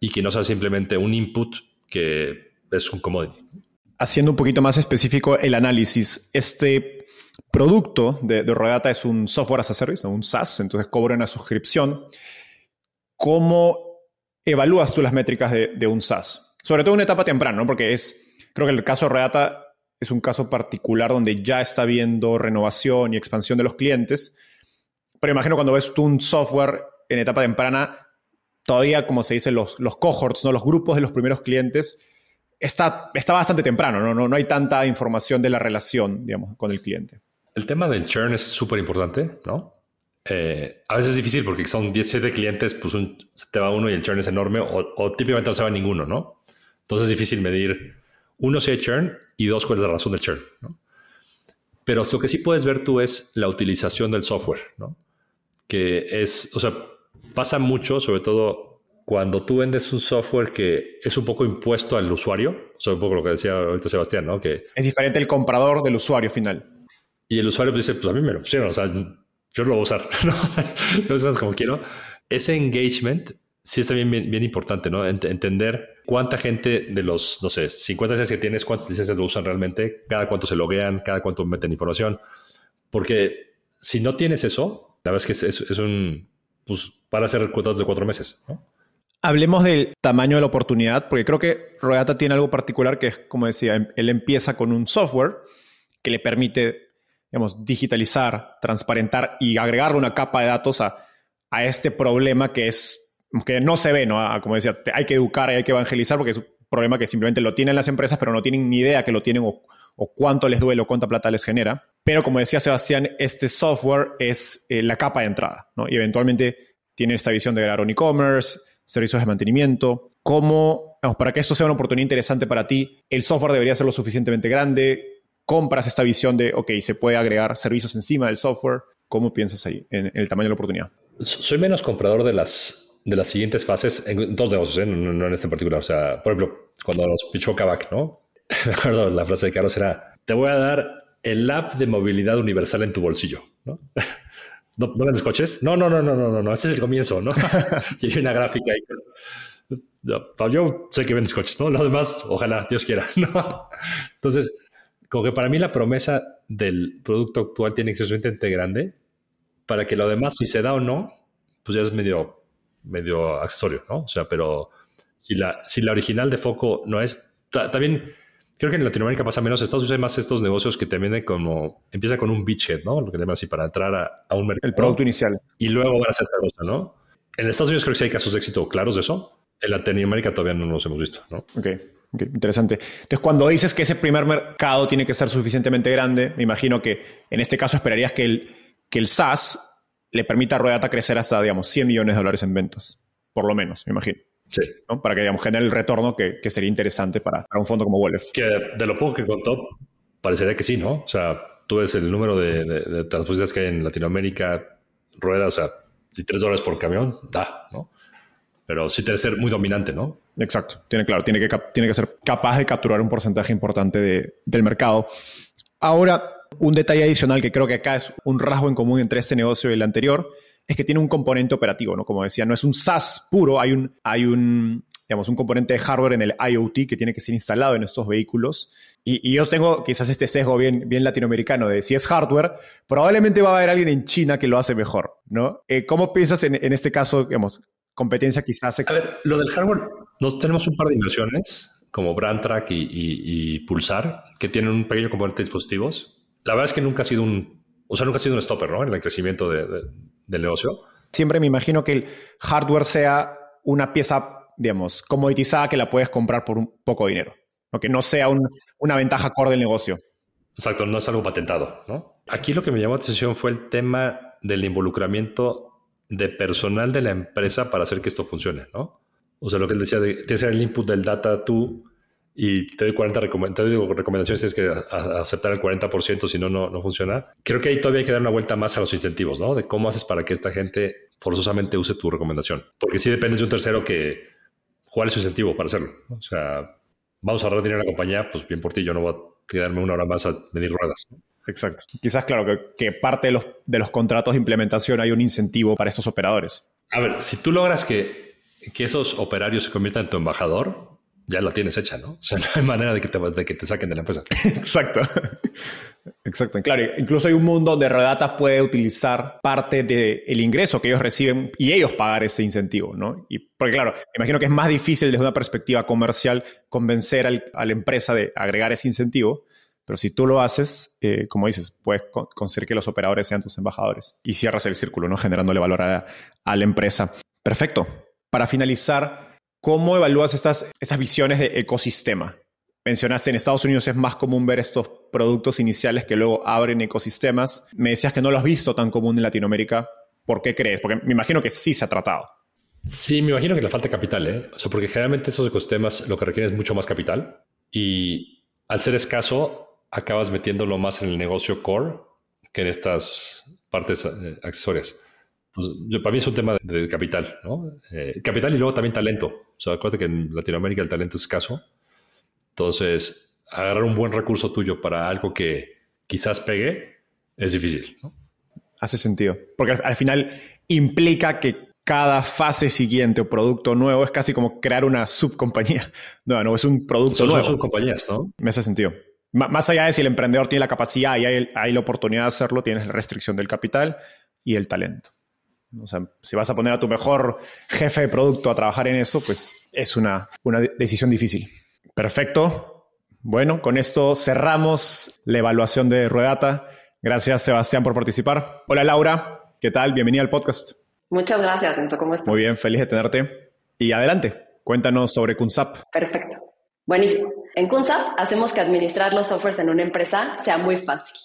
y que no sea simplemente un input que es un commodity. Haciendo un poquito más específico el análisis, este producto de, de es un software as a service, un SaaS, entonces cobra una suscripción. ¿Cómo evalúas tú las métricas de, un SaaS? Sobre todo en una etapa temprana, ¿no? Porque es, creo que el caso de Redata es un caso particular donde ya está habiendo renovación y expansión de los clientes. Pero imagino cuando ves tú un software en etapa temprana, todavía, como se dice, los, los cohorts, ¿no? los grupos de los primeros clientes, está, está bastante temprano, ¿no? No, no hay tanta información de la relación, digamos, con el cliente. el tema del churn es súper importante, ¿no? Eh, a veces es difícil porque son 17 clientes, pues un, se te va uno y el churn es enorme, o, o típicamente no se va ninguno, ¿no? Entonces es difícil medir, uno, si hay churn, y dos, cuál es la razón del churn, ¿no? Pero lo que sí puedes ver tú es la utilización del software, ¿no? Que es, o sea, pasa mucho, sobre todo cuando tú vendes un software que es un poco impuesto al usuario, o sea, un poco lo que decía ahorita Sebastián, ¿no? Que Es diferente el comprador del usuario final. y el usuario dice, pues a mí me lo pusieron, o sea, yo lo voy a usar, ¿no? O sea, lo usas como quiero. Ese engagement sí es también bien, bien importante, ¿no? Ent- entender cuánta gente de los, no sé, 50 licencias que tienes, cuántas licencias lo usan realmente, cada cuánto se loguean, cada cuánto meten información. Porque si no tienes eso, la verdad es que es, es- es un, pues, para hacer contratos de cuatro meses, ¿no? Hablemos del tamaño de la oportunidad, porque creo que Rodata tiene algo particular que es, como decía, em- él empieza con un software que le permite, digamos, digitalizar, transparentar y agregarle una capa de datos a, este problema que es que no se ve, ¿no? Como decía, hay que educar hay que evangelizar porque es un problema que simplemente lo tienen las empresas, pero no tienen ni idea que lo tienen o, o cuánto les duele o cuánta plata les genera. Pero como decía Sebastián, este software es eh, la capa de entrada, ¿no? Y eventualmente tiene esta visión de crear un e-commerce, servicios de mantenimiento. ¿Cómo, para que esto sea una oportunidad interesante para ti, el software debería ser lo suficientemente grande? ¿Compras esta visión de, ok, se puede agregar servicios encima del software? ¿Cómo piensas ahí en, el tamaño de la oportunidad? Soy menos comprador de las, de las siguientes fases en, todos negocios, ¿eh? no- no en este en particular. O sea, por ejemplo, cuando nos pichó Kavak, ¿no? Me acuerdo la frase de Carlos era, te voy a dar el app de movilidad universal en tu bolsillo, ¿no? ¿No, ¿no vendes coches? No, no, no, no, no, no, no, ese es el comienzo, ¿no? y hay una gráfica ahí. Yo, pa- yo sé que vendes coches, ¿no? Lo demás, ojalá, Dios quiera, ¿no? Entonces, como que para mí la promesa del producto actual tiene que ser suficientemente grande para que lo demás, si se da o no, pues ya es medio, medio accesorio, ¿no? O sea, pero si la, si la original de foco no es, ta- también creo que en Latinoamérica pasa menos, en Estados Unidos hay más estos negocios que te venden como, empieza con un beachhead, ¿no? Lo que llaman así para entrar a, a un mercado. El producto inicial. Y luego van a hacer otra cosa, ¿no? En Estados Unidos creo que sí hay casos de éxito claros de eso. En Latinoamérica todavía no los hemos visto, ¿no? Ok, ok, interesante. Entonces, cuando dices que ese primer mercado tiene que ser suficientemente grande, me imagino que en este caso esperarías que el, que el SaaS le permita a Ruedata crecer hasta, digamos, 100 millones de dólares en ventas, por lo menos, me imagino, Sí. ¿no? Para que, digamos, genere el retorno que, que sería interesante para, para un fondo como Wolf. Que de lo poco que contó, parecería que sí, ¿no? O sea, tú ves el número de, de, de transportistas que hay en Latinoamérica, ruedas, o sea, y 3 dólares por camión, da, ¿no? Pero sí tiene que ser muy dominante, ¿no? Exacto, tiene, claro, tiene que, tiene que ser capaz de capturar un porcentaje importante de- del mercado. Ahora, un detalle adicional que creo que acá es un rasgo en común entre este negocio y el anterior, es que tiene un componente operativo, ¿no? Como decía, no es un SaaS puro, hay un, hay un, digamos, un componente de hardware en el IoT que tiene que ser instalado en estos vehículos. Y, y yo tengo quizás este sesgo bien, bien latinoamericano de si es hardware, probablemente va a haber alguien en China que lo hace mejor, ¿no? Eh, ¿Cómo piensas en, en este caso, digamos, competencia quizás A ver, lo del hardware, nos tenemos un par de inversiones como BrandTrack y, y, y Pulsar que tienen un pequeño componente de dispositivos. La verdad es que nunca ha sido un, o sea, nunca ha sido un stopper, ¿no? En el crecimiento de, de, del negocio. siempre me imagino que el hardware sea una pieza, digamos, comoditizada que la puedes comprar por un poco dinero. ¿no? Que no sea un- una ventaja core del negocio. Exacto, no es algo patentado, ¿no? Aquí lo que me llamó la atención fue el tema del involucramiento de personal de la empresa para hacer que esto funcione, ¿no? O sea, lo que él decía de tienes que hacer el input del data tú y te doy 40 recome- te doy recomendaciones, tienes que aceptar el 40%, si no, no, no funciona. Creo que ahí todavía hay que dar una vuelta más a los incentivos, ¿no? De cómo haces para que esta gente forzosamente use tu recomendación. Porque sí dependes de un tercero que, ¿cuál es su incentivo para hacerlo? O sea, vamos a ahorrar dinero a la compañía, pues bien por ti, yo no voy a quedarme una hora más a medir ruedas. ¿no? Exacto. Quizás, claro, que, que parte de los, de los contratos de implementación hay un incentivo para estos operadores. A ver, si tú logras que, que esos operarios se conviertan en tu embajador, ya la tienes hecha, ¿no? O sea, no hay manera de que te, de que te saquen de la empresa. Exacto. Exacto. Claro, incluso hay un mundo donde Redata puede utilizar parte del ingreso que ellos reciben y ellos pagar ese incentivo, ¿no? Y porque, claro, imagino que es más difícil desde una perspectiva comercial convencer al- a la empresa de agregar ese incentivo, pero si tú lo haces, eh, como dices, puedes con- conseguir que los operadores sean tus embajadores y cierras el círculo, ¿no? Generándole valor a, a la empresa. Perfecto. Para finalizar, ¿cómo evalúas estas, estas visiones de ecosistema? Mencionaste en Estados Unidos es más común ver estos productos iniciales que luego abren ecosistemas. Me decías que no lo has visto tan común en Latinoamérica. ¿Por qué crees? Porque me imagino que sí se ha tratado. Sí, me imagino que le falta capital, ¿eh? O sea, porque generalmente esos ecosistemas lo que requieren es mucho más capital y al ser escaso acabas metiéndolo más en el negocio core que en estas partes eh, accesorias. Pues, para mí es un tema de, capital, ¿no? Eh, capital y luego también talento. O sea, acuérdate que en Latinoamérica el talento es escaso. Entonces, agarrar un buen recurso tuyo para algo que quizás pegue es difícil, ¿no? Hace sentido. Porque al, final implica que cada fase siguiente o producto nuevo es casi como crear una subcompañía. No, no, es un producto nuevo. Son subcompañías, ¿no? Me hace sentido. más allá de si el emprendedor tiene la capacidad y hay, hay, la oportunidad de hacerlo, tienes la restricción del capital y el talento. O sea, si vas a poner a tu mejor jefe de producto a trabajar en eso, pues es una, una decisión difícil. Perfecto. Bueno, con esto cerramos la evaluación de Ruedata. Gracias, Sebastián, por participar. Hola, Laura. ¿Qué tal? Bienvenida al podcast. Muchas gracias, Enzo. ¿Cómo estás? Muy bien, feliz de tenerte. Y adelante, cuéntanos sobre Kunsap. Perfecto. Buenísimo. En Kunsap hacemos que administrar los softwares en una empresa sea muy fácil.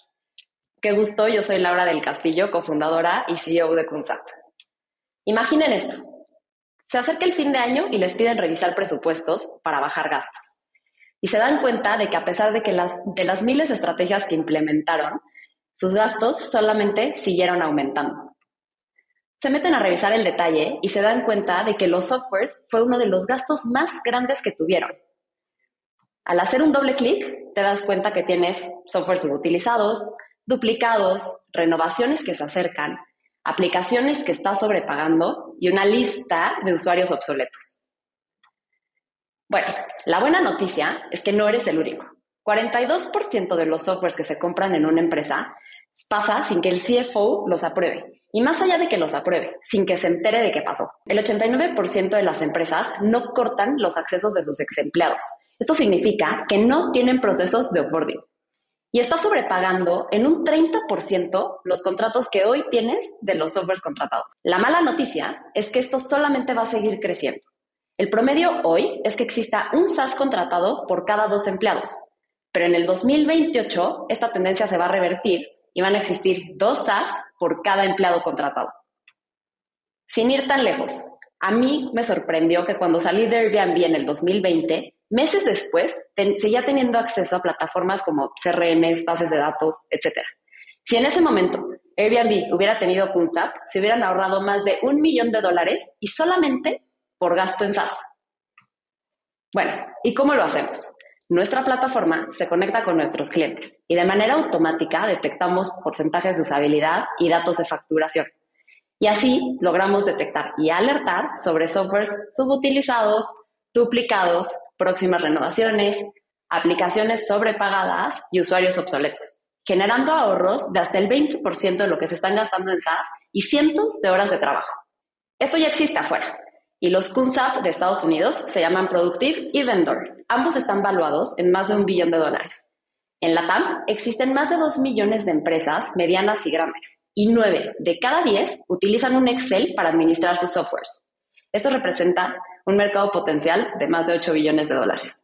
Qué gusto, yo soy Laura del Castillo, cofundadora y CEO de Kunsap. Imaginen esto. Se acerca el fin de año y les piden revisar presupuestos para bajar gastos. Y se dan cuenta de que a pesar de que las, de las miles de estrategias que implementaron, sus gastos solamente siguieron aumentando. Se meten a revisar el detalle y se dan cuenta de que los softwares fue uno de los gastos más grandes que tuvieron. Al hacer un doble clic, te das cuenta que tienes softwares subutilizados, duplicados, renovaciones que se acercan, aplicaciones que estás sobrepagando y una lista de usuarios obsoletos. Bueno, la buena noticia es que no eres el único. 42% de los softwares que se compran en una empresa pasa sin que el CFO los apruebe. Y más allá de que los apruebe, sin que se entere de qué pasó. El 89% de las empresas no cortan los accesos de sus ex empleados. Esto significa que no tienen procesos de onboarding y está sobrepagando en un 30% los contratos que hoy tienes de los softwares contratados. La mala noticia es que esto solamente va a seguir creciendo. El promedio hoy es que exista un SaaS contratado por cada dos empleados, pero en el 2028 esta tendencia se va a revertir y van a existir dos SaaS por cada empleado contratado. Sin ir tan lejos, a mí me sorprendió que cuando salí de Airbnb en el 2020, Meses después, seguía teniendo acceso a plataformas como CRMs, bases de datos, etc. Si en ese momento Airbnb hubiera tenido KunSap, se hubieran ahorrado más de un millón de dólares y solamente por gasto en SaaS. Bueno, ¿y cómo lo hacemos? Nuestra plataforma se conecta con nuestros clientes y de manera automática detectamos porcentajes de usabilidad y datos de facturación. Y así logramos detectar y alertar sobre softwares subutilizados, duplicados, próximas renovaciones, aplicaciones sobrepagadas y usuarios obsoletos, generando ahorros de hasta el 20% de lo que se están gastando en SaaS y cientos de horas de trabajo. Esto ya existe afuera y los KUNSAP de Estados Unidos se llaman Productive y Vendor. Ambos están valuados en más de un billón de dólares. En la TAM existen más de 2 millones de empresas medianas y grandes y 9 de cada 10 utilizan un Excel para administrar sus softwares. Esto representa un mercado potencial de más de 8 billones de dólares.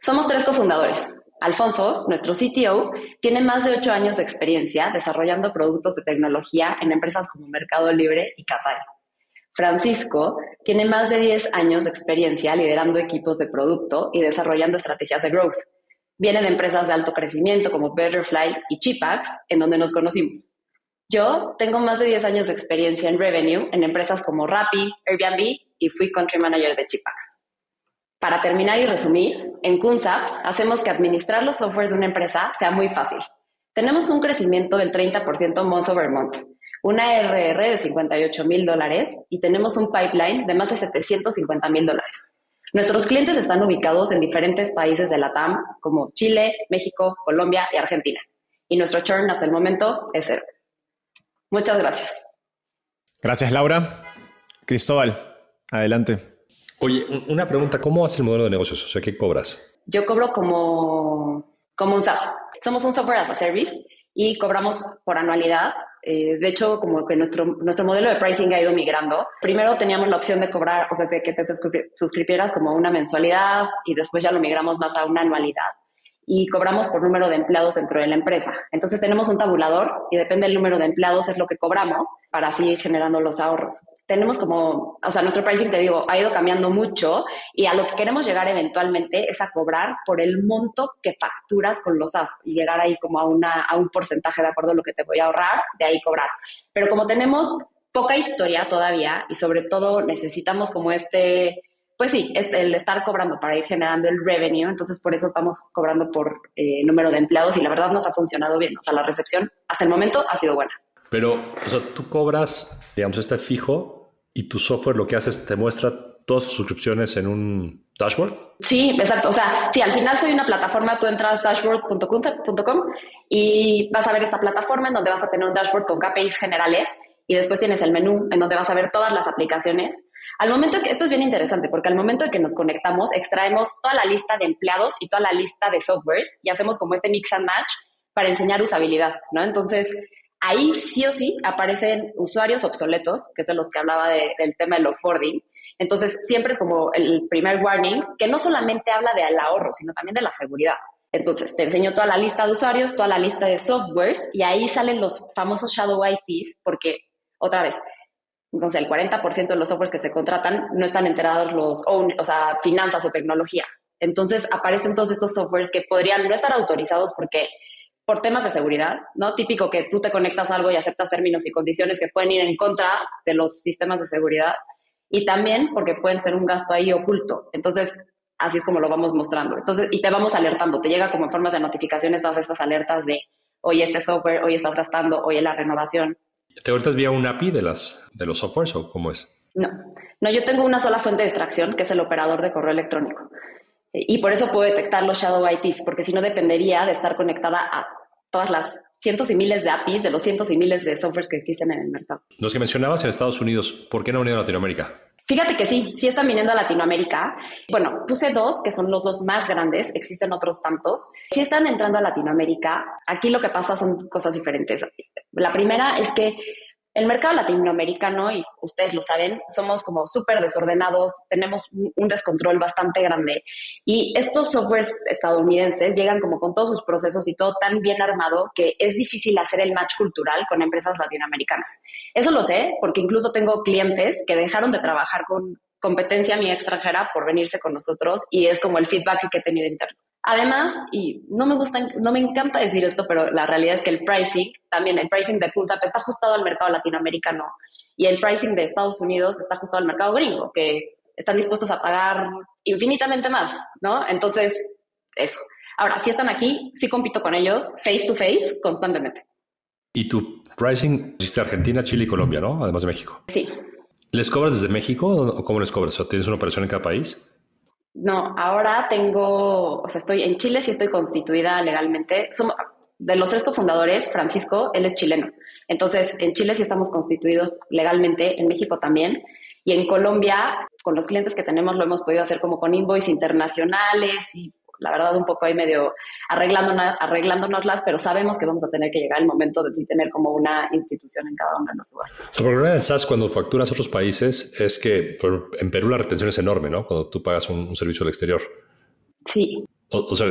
Somos tres cofundadores. Alfonso, nuestro CTO, tiene más de 8 años de experiencia desarrollando productos de tecnología en empresas como Mercado Libre y Casai. Francisco tiene más de 10 años de experiencia liderando equipos de producto y desarrollando estrategias de growth. Viene de empresas de alto crecimiento como Betterfly y Chipax, en donde nos conocimos. Yo tengo más de 10 años de experiencia en revenue en empresas como Rappi, Airbnb y fui country manager de Chipax. Para terminar y resumir, en Kunsap hacemos que administrar los softwares de una empresa sea muy fácil. Tenemos un crecimiento del 30% month over month, una RR de 58 mil dólares y tenemos un pipeline de más de 750 mil dólares. Nuestros clientes están ubicados en diferentes países de la TAM como Chile, México, Colombia y Argentina. Y nuestro churn hasta el momento es cero. Muchas gracias. Gracias, Laura. Cristóbal, Adelante. Oye, una pregunta, ¿cómo hace el modelo de negocios? O sea, ¿qué cobras? Yo cobro como, como un SaaS. Somos un software as a service y cobramos por anualidad. Eh, de hecho, como que nuestro, nuestro modelo de pricing ha ido migrando. Primero teníamos la opción de cobrar, o sea, de que te suscribieras como una mensualidad y después ya lo migramos más a una anualidad. y cobramos por número de empleados dentro de la empresa. Entonces tenemos un tabulador y depende del número de empleados es lo que cobramos para seguir generando los ahorros. Tenemos como, o sea, nuestro pricing, te digo, ha ido cambiando mucho y a lo que queremos llegar eventualmente es a cobrar por el monto que facturas con los as y llegar ahí como a, una, a un porcentaje de acuerdo a lo que te voy a ahorrar, de ahí cobrar. Pero como tenemos poca historia todavía y sobre todo necesitamos como este pues sí, es el estar cobrando para ir generando el revenue, entonces por eso estamos cobrando por eh, número de empleados y la verdad nos ha funcionado bien, o sea, la recepción hasta el momento ha sido buena. Pero, o sea, tú cobras, digamos, este fijo y tu software lo que hace es te muestra todas tus suscripciones en un dashboard. Sí, exacto. O sea, sí, al final soy una plataforma, tú entras dashboard.concept.com y vas a ver esta plataforma en donde vas a tener un dashboard con KPIs generales y después tienes el menú en donde vas a ver todas las aplicaciones al momento que, esto es bien interesante, porque al momento de que nos conectamos, extraemos toda la lista de empleados y toda la lista de softwares y hacemos como este mix and match para enseñar usabilidad, ¿no? Entonces, ahí sí o sí aparecen usuarios obsoletos, que es de los que hablaba del tema del offboarding. Entonces, siempre es como el primer warning, que no solamente habla del ahorro, sino también de la seguridad. Entonces, te enseño toda la lista de usuarios, toda la lista de softwares, y ahí salen los famosos shadow ITs, porque, otra vez, entonces el 40% de los softwares que se contratan no están enterados los, o sea, finanzas o tecnología. Entonces aparecen todos estos softwares que podrían no estar autorizados porque por temas de seguridad, ¿no? Típico que tú te conectas a algo y aceptas términos y condiciones que pueden ir en contra de los sistemas de seguridad y también porque pueden ser un gasto ahí oculto. Entonces, así es como lo vamos mostrando. Entonces, y te vamos alertando, te llega como en formas de notificaciones todas estas alertas de, hoy este software, hoy estás gastando, hoy la renovación. ¿Te ahorita vía un API de, las, de los softwares o cómo es? No, no, yo tengo una sola fuente de extracción, que es el operador de correo electrónico. Y por eso puedo detectar los shadow ITs, porque si no dependería de estar conectada a todas las cientos y miles de APIs de los cientos y miles de softwares que existen en el mercado. Los que mencionabas en Estados Unidos, ¿por qué no venido a Latinoamérica? Fíjate que sí, sí están viniendo a Latinoamérica. Bueno, puse dos, que son los dos más grandes, existen otros tantos. Sí están entrando a Latinoamérica. Aquí lo que pasa son cosas diferentes. La primera es que el mercado latinoamericano, y ustedes lo saben, somos como súper desordenados, tenemos un descontrol bastante grande. Y estos softwares estadounidenses llegan como con todos sus procesos y todo tan bien armado que es difícil hacer el match cultural con empresas latinoamericanas. Eso lo sé porque incluso tengo clientes que dejaron de trabajar con competencia mía extranjera por venirse con nosotros y es como el feedback que he tenido interno. Además, y no me gusta, no me encanta decir esto, pero la realidad es que el pricing, también el pricing de QSAP está ajustado al mercado latinoamericano y el pricing de Estados Unidos está ajustado al mercado gringo, que están dispuestos a pagar infinitamente más, ¿no? Entonces, eso. Ahora, si están aquí, sí compito con ellos face to face constantemente. ¿Y tu pricing existe Argentina, Chile y Colombia, no? Además de México. Sí. ¿Les cobras desde México o cómo les cobras? ¿O tienes una operación en cada país? No, ahora tengo, o sea, estoy en Chile, sí estoy constituida legalmente. Somos, de los tres cofundadores, Francisco, él es chileno. Entonces, en Chile sí estamos constituidos legalmente, en México también. Y en Colombia, con los clientes que tenemos, lo hemos podido hacer como con invoice internacionales y la verdad un poco ahí medio arreglándonos, arreglándonoslas, pero sabemos que vamos a tener que llegar el momento de tener como una institución en cada uno de los lugares. O sea, el problema del SaaS cuando facturas a otros países es que en Perú la retención es enorme, ¿no? Cuando tú pagas un, servicio al exterior. Sí. O, sea,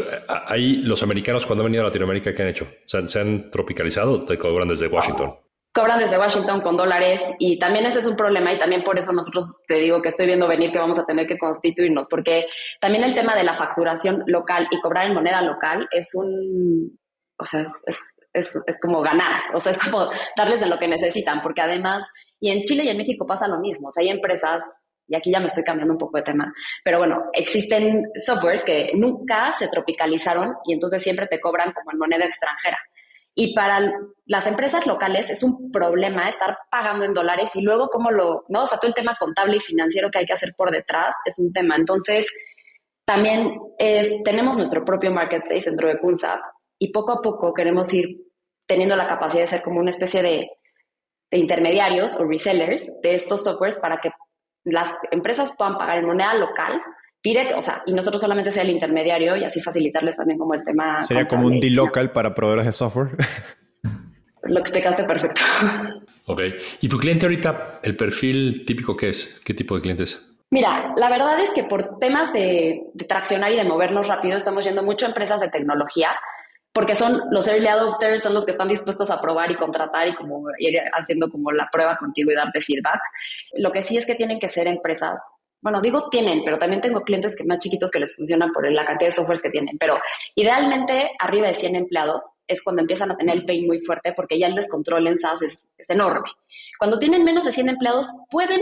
ahí los americanos cuando han venido a Latinoamérica, ¿qué han hecho? ¿Se han tropicalizado o te cobran desde Washington? Cobran desde Washington con dólares y también ese es un problema y también por eso nosotros te digo que estoy viendo venir que vamos a tener que constituirnos porque también el tema de la facturación local y cobrar en moneda local es un, o sea, es, es, es, como ganar, o sea, es como darles de lo que necesitan porque además, y en Chile y en México pasa lo mismo, o sea, hay empresas y aquí ya me estoy cambiando un poco de tema, pero bueno, existen softwares que nunca se tropicalizaron y entonces siempre te cobran como en moneda extranjera. Y para las empresas locales es un problema estar pagando en dólares y luego cómo lo, ¿no? O sea, todo el tema contable y financiero que hay que hacer por detrás es un tema. Entonces, también eh, tenemos nuestro propio marketplace dentro de Kunsap y poco a poco queremos ir teniendo la capacidad de ser como una especie de, de intermediarios o resellers de estos softwares para que las empresas puedan pagar en moneda local directo, o sea, y nosotros solamente sea el intermediario y así facilitarles también como el tema. Sería como un D-Local para proveedores de software. Lo explicaste perfecto. Ok. ¿Y tu cliente ahorita, el perfil típico qué es? ¿Qué tipo de clientes? Mira, la verdad es que por temas de, traccionar y de movernos rápido, estamos yendo mucho a empresas de tecnología, porque son los early adopters, son los que están dispuestos a probar y contratar y como ir haciendo como la prueba contigo y darte feedback. Lo que sí es que tienen que ser empresas, bueno, digo tienen, pero también tengo clientes que más chiquitos que les funcionan por la cantidad de softwares que tienen, pero idealmente arriba de 100 empleados es cuando empiezan a tener el pain muy fuerte porque ya el descontrol en SaaS es, es enorme. Cuando tienen menos de 100 empleados, pueden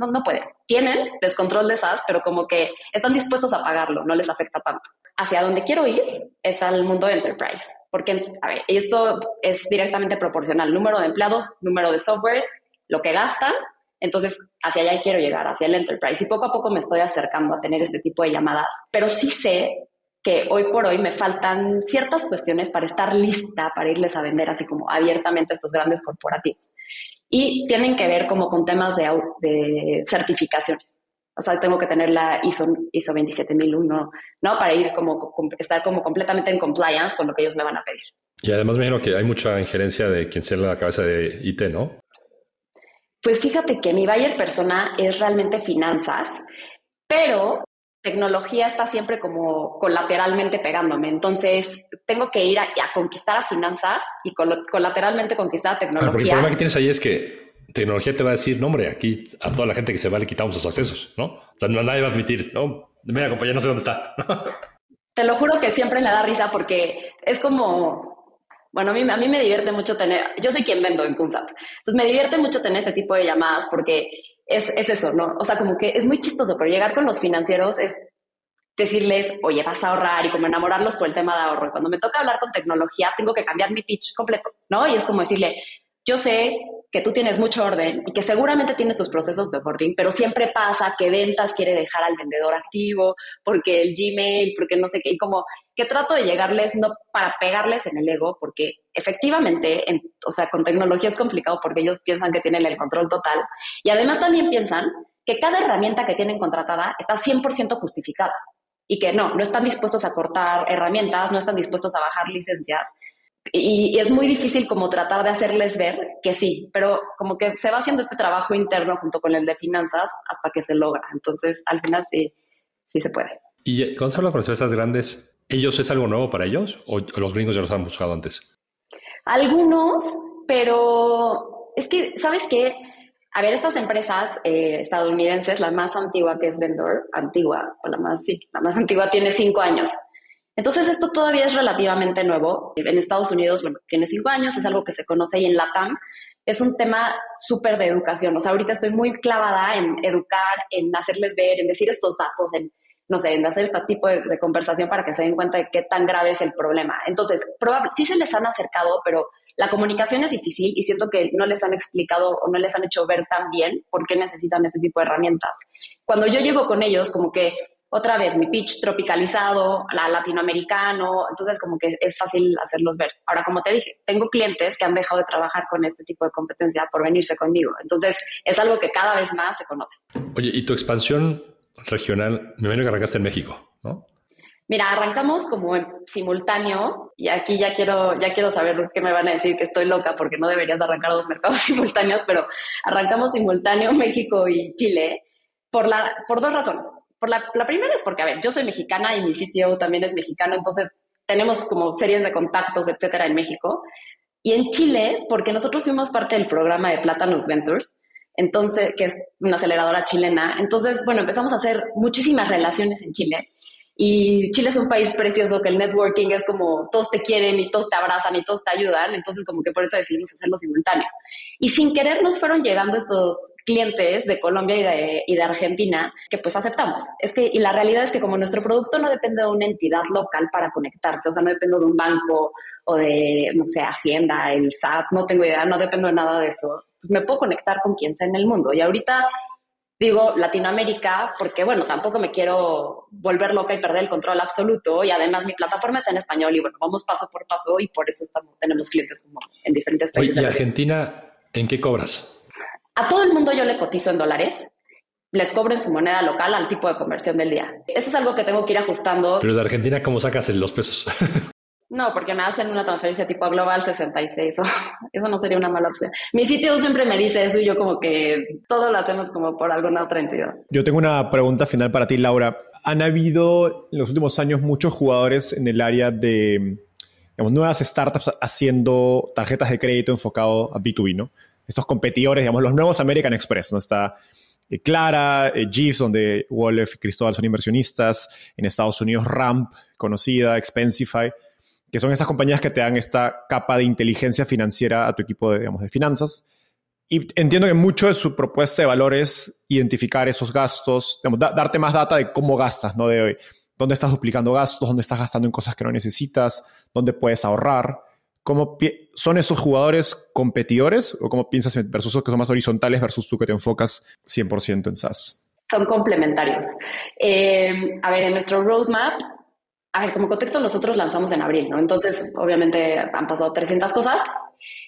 no, no pueden. Tienen descontrol de SaaS, pero como que están dispuestos a pagarlo, no les afecta tanto. Hacia donde quiero ir es al mundo de enterprise, porque, a ver, esto es directamente proporcional, número de empleados, número de softwares, lo que gastan, entonces hacia allá quiero llegar, hacia el enterprise. Y poco a poco me estoy acercando a tener este tipo de llamadas, pero sí sé que hoy por hoy me faltan ciertas cuestiones para estar lista para irles a vender así como abiertamente a estos grandes corporativos y tienen que ver como con temas de, de certificaciones. O sea, tengo que tener la ISO, ISO 27001, ¿no? Para ir como, estar como completamente en compliance con lo que ellos me van a pedir. Y además me imagino que hay mucha injerencia de quien sea la cabeza de IT, ¿no? Pues fíjate que mi buyer persona es realmente finanzas, pero tecnología está siempre como colateralmente pegándome. Entonces, tengo que ir a, conquistar a finanzas y colateralmente conquistar a tecnología. porque el problema que tienes ahí es que tecnología te va a decir, no, hombre, aquí a toda la gente que se va le quitamos sus accesos, ¿no? O sea, no, nadie va a admitir, no, media compañía no sé dónde está. Te lo juro que siempre me da risa porque es como, bueno, a mí, a mí me divierte mucho tener, yo soy quien vendo en Kunsap, entonces me divierte mucho tener este tipo de llamadas porque es, es, eso, ¿no? O sea, como que es muy chistoso, pero llegar con los financieros es decirles, oye, vas a ahorrar y como enamorarlos por el tema de ahorro. Cuando me toca hablar con tecnología, tengo que cambiar mi pitch completo, ¿no? Y es como decirle, yo sé que tú tienes mucho orden y que seguramente tienes tus procesos de onboarding, pero siempre pasa que ventas quiere dejar al vendedor activo porque el Gmail, porque no sé qué, y como que trato de llegarles no para pegarles en el ego, porque efectivamente, o sea, con tecnología es complicado porque ellos piensan que tienen el control total y además también piensan que cada herramienta que tienen contratada está 100% justificada y que no, no están dispuestos a cortar herramientas, no están dispuestos a bajar licencias. Y, es muy difícil como tratar de hacerles ver que sí, pero como que se va haciendo este trabajo interno junto con el de finanzas hasta que se logra. Entonces, al final sí, sí se puede. Y cuando se habla con empresas grandes, ¿ellos es algo nuevo para ellos o los gringos ya los han buscado antes? Algunos, pero es que, ¿sabes qué? A ver, estas empresas eh, estadounidenses, la más antigua que es Vendor, antigua, o la más, sí, la más antigua tiene cinco años. Entonces, esto todavía es relativamente nuevo. En Estados Unidos, bueno, tiene cinco años, es algo que se conoce y en LATAM es un tema súper de educación. O sea, ahorita estoy muy clavada en educar, en hacerles ver, en decir estos datos, en, no sé, en hacer este tipo de, conversación para que se den cuenta de qué tan grave es el problema. Entonces, sí se les han acercado, pero la comunicación es difícil y siento que no les han explicado o no les han hecho ver tan bien por qué necesitan este tipo de herramientas. Cuando yo llego con ellos, como que otra vez mi pitch tropicalizado, la latinoamericano, entonces como que es fácil hacerlos ver. Ahora, como te dije, tengo clientes que han dejado de trabajar con este tipo de competencia por venirse conmigo. Entonces, es algo que cada vez más se conoce. Oye, ¿y tu expansión regional, me imagino que arrancaste en México, ¿no? Mira, arrancamos como en simultáneo y aquí ya quiero, ya quiero saber qué me van a decir que estoy loca porque no deberías arrancar dos mercados simultáneos, pero arrancamos simultáneo México y Chile por, la, por dos razones. Por la, la primera es porque, a ver, yo soy mexicana y mi sitio también es mexicano, entonces tenemos como series de contactos, etcétera, en México. Y en Chile, porque nosotros fuimos parte del programa de Platanos Ventures, entonces, que es una aceleradora chilena. Entonces, bueno, empezamos a hacer muchísimas relaciones en Chile y Chile es un país precioso que el networking es como todos te quieren y todos te abrazan y todos te ayudan, entonces como que por eso decidimos hacerlo simultáneo. Y sin querer nos fueron llegando estos clientes de Colombia y de, y de Argentina que pues aceptamos. Es que, y la realidad es que como nuestro producto no depende de una entidad local para conectarse, o sea, no depende de un banco o de, no sé, Hacienda, el SAT, no tengo idea, no dependo de nada de eso. Pues me puedo conectar con quien sea en el mundo. Y ahorita Digo Latinoamérica porque, bueno, tampoco me quiero volver loca y perder el control absoluto y además mi plataforma está en español y bueno, vamos paso por paso y por eso estamos, tenemos clientes como en diferentes países. ¿Y Argentina en qué cobras? A todo el mundo yo le cotizo en dólares, les cobro en su moneda local al tipo de conversión del día. Eso es algo que tengo que ir ajustando. Pero de Argentina, ¿cómo sacas los pesos? No, porque me hacen una transferencia tipo a Global 66, o eso no sería una mala opción. Mi sitio siempre me dice eso y yo como que todo lo hacemos como por alguna otra entidad. Yo tengo una pregunta final para ti, Laura. Han habido en los últimos años muchos jugadores en el área de digamos, nuevas startups haciendo tarjetas de crédito enfocado a B2B, ¿no? Estos competidores, digamos, los nuevos American Express, ¿no? Está eh, Clara, eh, GIFs, donde Wolf y Cristóbal son inversionistas, en Estados Unidos Ramp, conocida, Expensify que son esas compañías que te dan esta capa de inteligencia financiera a tu equipo de, digamos, de finanzas. Y entiendo que mucho de su propuesta de valor es identificar esos gastos, darte más data de cómo gastas, ¿no? De dónde estás duplicando gastos, dónde estás gastando en cosas que no necesitas, dónde puedes ahorrar. ¿Cómo ¿Son esos jugadores competidores o cómo piensas versus esos que son más horizontales versus tú que te enfocas 100% en SaaS? Son complementarios. Eh, a ver, en nuestro roadmap a ver, como contexto, nosotros lanzamos en abril, ¿no? Entonces, obviamente han pasado 300 cosas.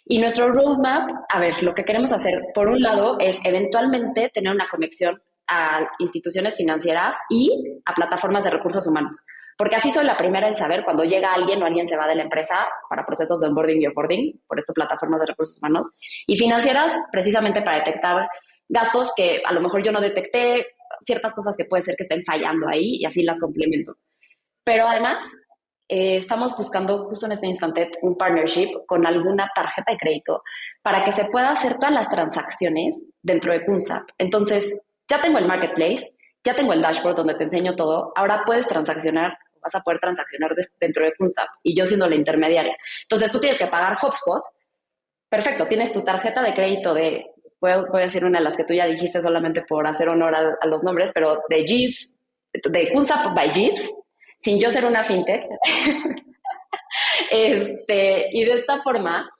Y nuestro roadmap, a ver, lo que queremos hacer, por un lado, es eventualmente tener una conexión a instituciones financieras y a plataformas de recursos humanos. Porque así soy la primera en saber cuando llega alguien o alguien se va de la empresa para procesos de onboarding y offboarding, por esto plataformas de recursos humanos, y financieras precisamente para detectar gastos que a lo mejor yo no detecté, ciertas cosas que puede ser que estén fallando ahí y así las complemento. Pero además, eh, estamos buscando justo en este instante un partnership con alguna tarjeta de crédito para que se pueda hacer todas las transacciones dentro de KUNSAP. Entonces, ya tengo el marketplace, ya tengo el dashboard donde te enseño todo, ahora puedes transaccionar, vas a poder transaccionar dentro de KUNSAP y yo siendo la intermediaria. Entonces, tú tienes que pagar HubSpot, perfecto, tienes tu tarjeta de crédito de, puedo, decir una de las que tú ya dijiste solamente por hacer honor a, a los nombres, pero de Jeeps, de KUNSAP by Jeeps, sin yo ser una fintech. este, y de esta forma,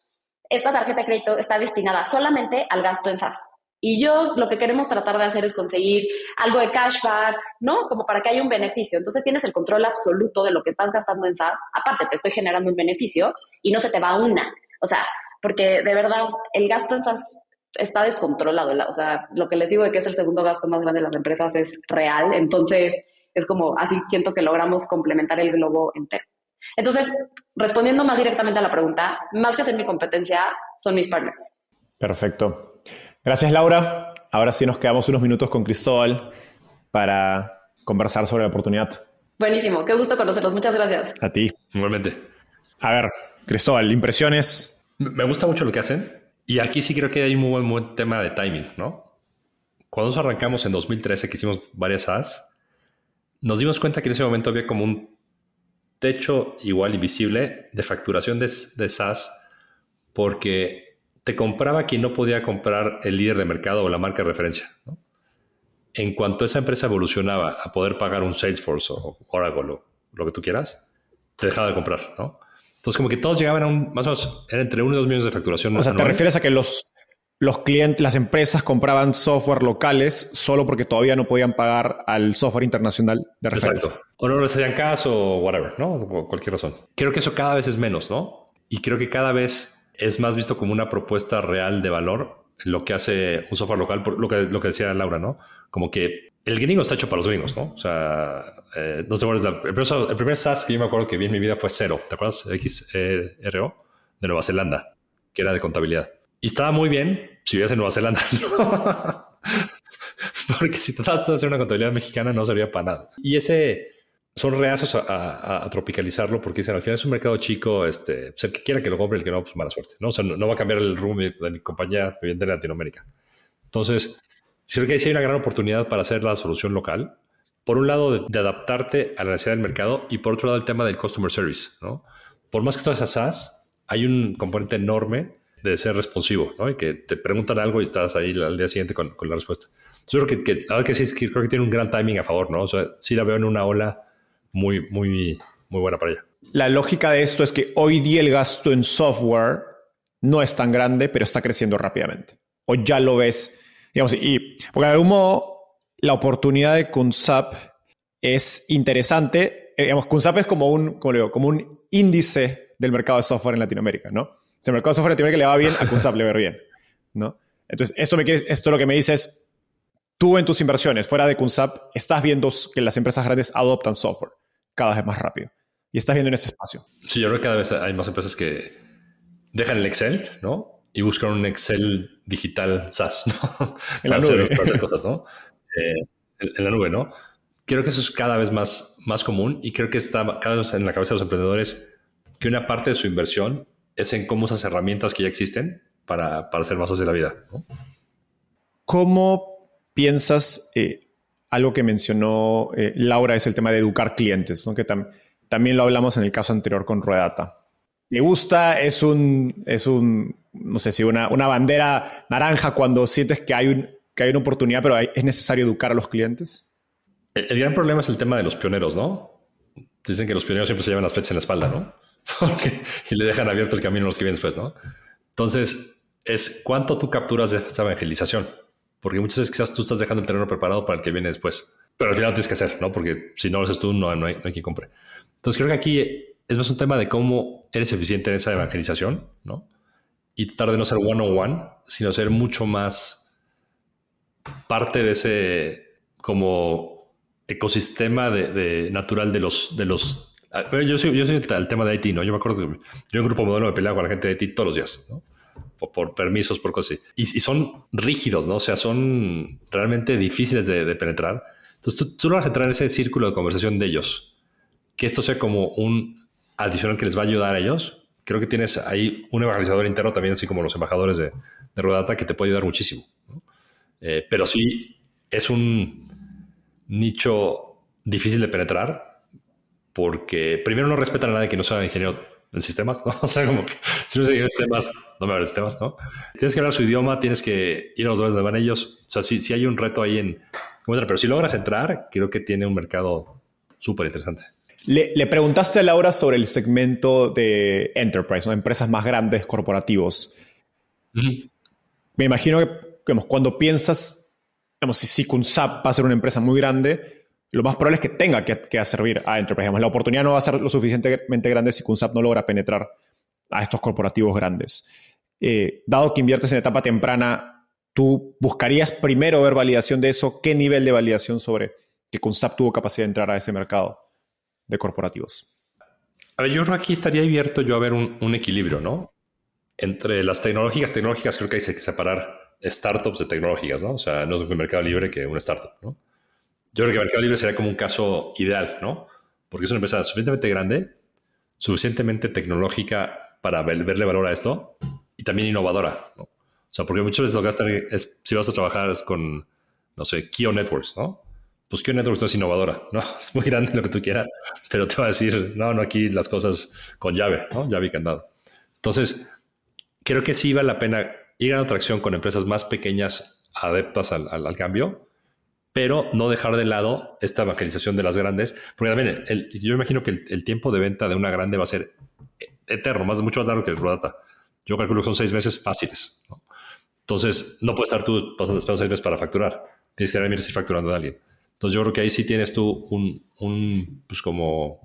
esta tarjeta de crédito está destinada solamente al gasto en SaaS. Y yo lo que queremos tratar de hacer es conseguir algo de cashback, ¿no? Como para que haya un beneficio. Entonces tienes el control absoluto de lo que estás gastando en SaaS. Aparte, te estoy generando un beneficio y no se te va una. O sea, porque de verdad el gasto en SaaS está descontrolado. O sea, lo que les digo de que es el segundo gasto más grande de las empresas es real. Entonces, es como así siento que logramos complementar el globo entero. Entonces, respondiendo más directamente a la pregunta, más que ser mi competencia, son mis partners. Perfecto. Gracias, Laura. Ahora sí nos quedamos unos minutos con Cristóbal para conversar sobre la oportunidad. Buenísimo, qué gusto conocerlos. Muchas gracias. A ti. Igualmente. A ver, Cristóbal, impresiones. Me gusta mucho lo que hacen. Y aquí sí creo que hay un muy buen tema de timing, ¿no? Cuando nos arrancamos en 2013, que hicimos varias SaaS, nos dimos cuenta que en ese momento había como un techo igual invisible de facturación de, de SaaS porque te compraba quien no podía comprar el líder de mercado o la marca de referencia. En cuanto esa empresa evolucionaba a poder pagar un Salesforce o Oracle o lo que tú quieras, te dejaba de comprar. ¿no? Entonces, como que todos llegaban a un, más o menos, era entre 1 y 2 millones de facturación. O sea, ¿te refieres a que los, los clientes, las empresas compraban software locales solo porque todavía no podían pagar al software internacional de referencia. Exacto. O no les hacían caso o whatever, ¿no? Por cualquier razón. Creo que eso cada vez es menos, ¿no? Y creo que cada vez es más visto como una propuesta real de valor lo que hace un software local, lo que, lo que decía Laura, ¿no? Como que el gringo está hecho para los gringos, ¿no? O sea, eh, no sé cuál es el, primer, el primer SaaS que yo me acuerdo que vi en mi vida fue Cero, ¿te acuerdas? XRO de Nueva Zelanda, que era de contabilidad. Y estaba muy bien si vivías en Nueva Zelanda. Porque si tratas de hacer una contabilidad mexicana no servía para nada. Y ese son reacios a, tropicalizarlo porque dicen al final es un mercado chico, este, pues, el que quiera que lo compre, el que no, pues mala suerte. No, o sea, no, va a cambiar el rumbo de, mi compañía en Latinoamérica. Entonces, creo que ahí sí hay una gran oportunidad para hacer la solución local. Por un lado, de, de, adaptarte a la necesidad del mercado y por otro lado, el tema del customer service. ¿no? Por más que esto sea SaaS, hay un componente enorme de ser responsivo, ¿no? Y que te preguntan algo y estás ahí al día siguiente con, con la respuesta. Yo creo que, que, que sí, creo que tiene un gran timing a favor, ¿no? O sea, sí la veo en una ola muy, muy, muy buena para ella. La lógica de esto es que hoy día el gasto en software no es tan grande, pero está creciendo rápidamente. O ya lo ves, digamos, y porque de algún modo la oportunidad de Kunsap es interesante. Eh, digamos, Kunsap es como un, como, digo, como un índice del mercado de software en Latinoamérica, ¿no? Si el mercado software que le va bien, a le va bien. ¿no? Entonces, esto, me quiere, esto lo que me dice es, tú en tus inversiones fuera de Kunsap estás viendo que las empresas grandes adoptan software cada vez más rápido. y estás viendo en ese espacio. Sí, yo creo que cada vez hay más empresas que dejan el Excel, ¿no? Y buscan un Excel digital SaaS, ¿no? En la nube. Para hacer cosas, ¿no? Eh, en, en, la nube, ¿no? Creo que eso es cada vez más, más común y creo que está cada vez en la cabeza de los emprendedores que una parte de su inversión es en cómo esas herramientas que ya existen para, para hacer más fácil la vida, ¿no? ¿Cómo piensas, eh, algo que mencionó eh, Laura es el tema de educar clientes, ¿no? que tam también lo hablamos en el caso anterior con Ruedata. ¿Le gusta? Es un, es un no sé si una, una bandera naranja cuando sientes que hay, un, que hay una oportunidad, pero hay, es necesario educar a los clientes. El, el, gran problema es el tema de los pioneros, ¿no? Dicen que los pioneros siempre se llevan las flechas en la espalda, ¿no? Porque, y le dejan abierto el camino a los que vienen después, ¿no? Entonces, es cuánto tú capturas esa evangelización. Porque muchas veces quizás tú estás dejando el terreno preparado para el que viene después. Pero al final tienes que hacer, ¿no? Porque si no lo haces tú, no, no, hay, no hay quien compre. Entonces creo que aquí es más un tema de cómo eres eficiente en esa evangelización, ¿no? Y tratar de no ser one on one, sino ser mucho más parte de ese como ecosistema de natural de los, de los yo soy, yo soy el, tema de IT, ¿no? Yo me acuerdo que yo en grupo modelo me peleaba con la gente de IT todos los días, ¿no? Por, por permisos, por cosas así. Y, y, son rígidos, ¿no? O sea, son realmente difíciles de, de penetrar. Entonces tú, tú no vas a entrar en ese círculo de conversación de ellos. Que esto sea como un adicional que les va a ayudar a ellos. Creo que tienes ahí un evangelizador interno también, así como los embajadores de, de Rodata, que te puede ayudar muchísimo. ¿no? Eh, pero sí es un nicho difícil de penetrar porque primero no respetan a nadie que no sea ingeniero en sistemas, ¿no? O sea, como que si no es ingeniero en sistemas, no me hablas de sistemas, ¿no? Tienes que hablar su idioma, tienes que ir a los lugares donde van ellos. O sea, sí, sí hay un reto ahí en... Pero si logras entrar, creo que tiene un mercado súper interesante. Le, le, preguntaste a Laura sobre el segmento de enterprise, ¿no? empresas más grandes, corporativos. Uh -huh. Me imagino que digamos, cuando piensas, digamos, si, si Kunsap va a ser una empresa muy grande, lo más probable es que tenga que, servir a enterprise. La oportunidad no va a ser lo suficientemente grande si Kunsap no logra penetrar a estos corporativos grandes. Eh, dado que inviertes en etapa temprana, ¿tú buscarías primero ver validación de eso? ¿Qué nivel de validación sobre que Kunsap tuvo capacidad de entrar a ese mercado? de corporativos. A ver, yo aquí estaría abierto yo a ver un, equilibrio, ¿no? Entre las tecnológicas, tecnológicas creo que hay que separar startups de tecnológicas, ¿no? O sea, no es un mercado libre que un startup, ¿no? Yo creo que mercado libre sería como un caso ideal, ¿no? Porque es una empresa suficientemente grande, suficientemente tecnológica para ver, verle valor a esto y también innovadora, ¿no? O sea, porque muchas veces lo que vas a es, si vas a trabajar con, no sé, Kio Networks, ¿no? pues que Networks no es innovadora, ¿no? Es muy grande lo que tú quieras, pero te va a decir, no, no, aquí las cosas con llave, ¿no? Llave y candado. Entonces, creo que sí vale la pena ir a una tracción con empresas más pequeñas, adeptas al, al, al, cambio, pero no dejar de lado esta evangelización de las grandes, porque también el, yo imagino que el, tiempo de venta de una grande va a ser eterno, más, mucho más largo que el Rodata. Yo calculo que son seis meses fáciles. Entonces, no puedes estar tú pasando esperando seis meses para facturar. Tienes que estar ir facturando a alguien. Entonces yo creo que ahí sí tienes tú un, un pues como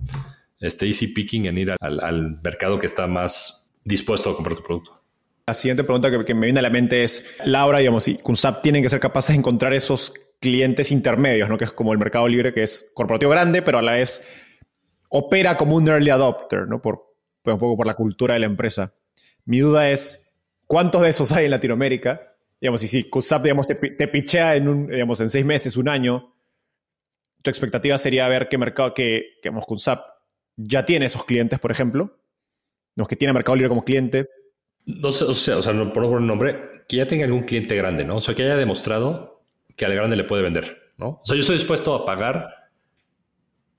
este easy picking en ir al, al, mercado que está más dispuesto a comprar tu producto. La siguiente pregunta que, me viene a la mente es, Laura, digamos, y Kunsap tienen que ser capaces de encontrar esos clientes intermedios, ¿no? Que es como el mercado libre, que es corporativo grande, pero a la vez opera como un early adopter, ¿no? Por, por un poco por la cultura de la empresa. Mi duda es, ¿cuántos de esos hay en Latinoamérica? Digamos, y si Kunsap, digamos, te, te pichea en, un, digamos, en seis meses, un año, tu expectativa sería ver qué mercado, que, que Mosconsap ya tiene esos clientes, por ejemplo, los que tiene Mercado Libre como cliente. No sé, o sea, o sea no por un nombre, que ya tenga algún cliente grande, ¿no? O sea, que haya demostrado que al grande le puede vender, ¿no? O sea, yo estoy dispuesto a pagar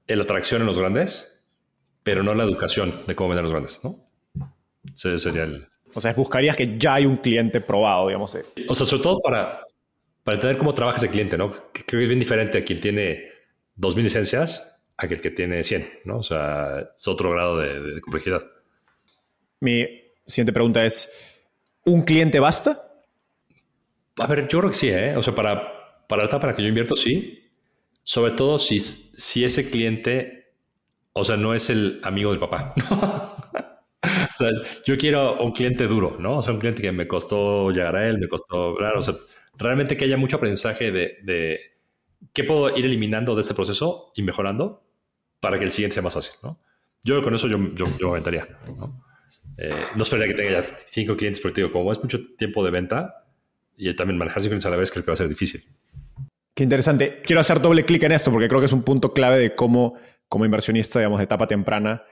la atracción en los grandes, pero no la educación de cómo vender los grandes, ¿no? Ese sería el... O sea, buscarías que ya hay un cliente probado, digamos. O sea, sobre todo para, para entender cómo trabaja ese cliente, ¿no? Creo que es bien diferente a quien tiene 2.000 licencias a aquel que tiene 100, ¿no? O sea, es otro grado de, de, complejidad. Mi siguiente pregunta es, ¿un cliente basta? A ver, yo creo que sí, ¿eh? O sea, para, para etapa para que yo invierto, sí. Sobre todo si, si ese cliente, o sea, no es el amigo del papá. o sea, yo quiero un cliente duro, ¿no? O sea, un cliente que me costó llegar a él, me costó, claro, o sea, realmente que haya mucho aprendizaje de, de ¿qué puedo ir eliminando de este proceso y mejorando para que el siguiente sea más fácil? ¿no? Yo con eso yo, yo, yo aventaría. ¿no? Eh, esperaría que tenga cinco clientes, pero digo, como es mucho tiempo de venta y también manejar clientes a la vez, creo que va a ser difícil. Qué interesante. Quiero hacer doble clic en esto porque creo que es un punto clave de cómo, como inversionista, digamos, de etapa temprana,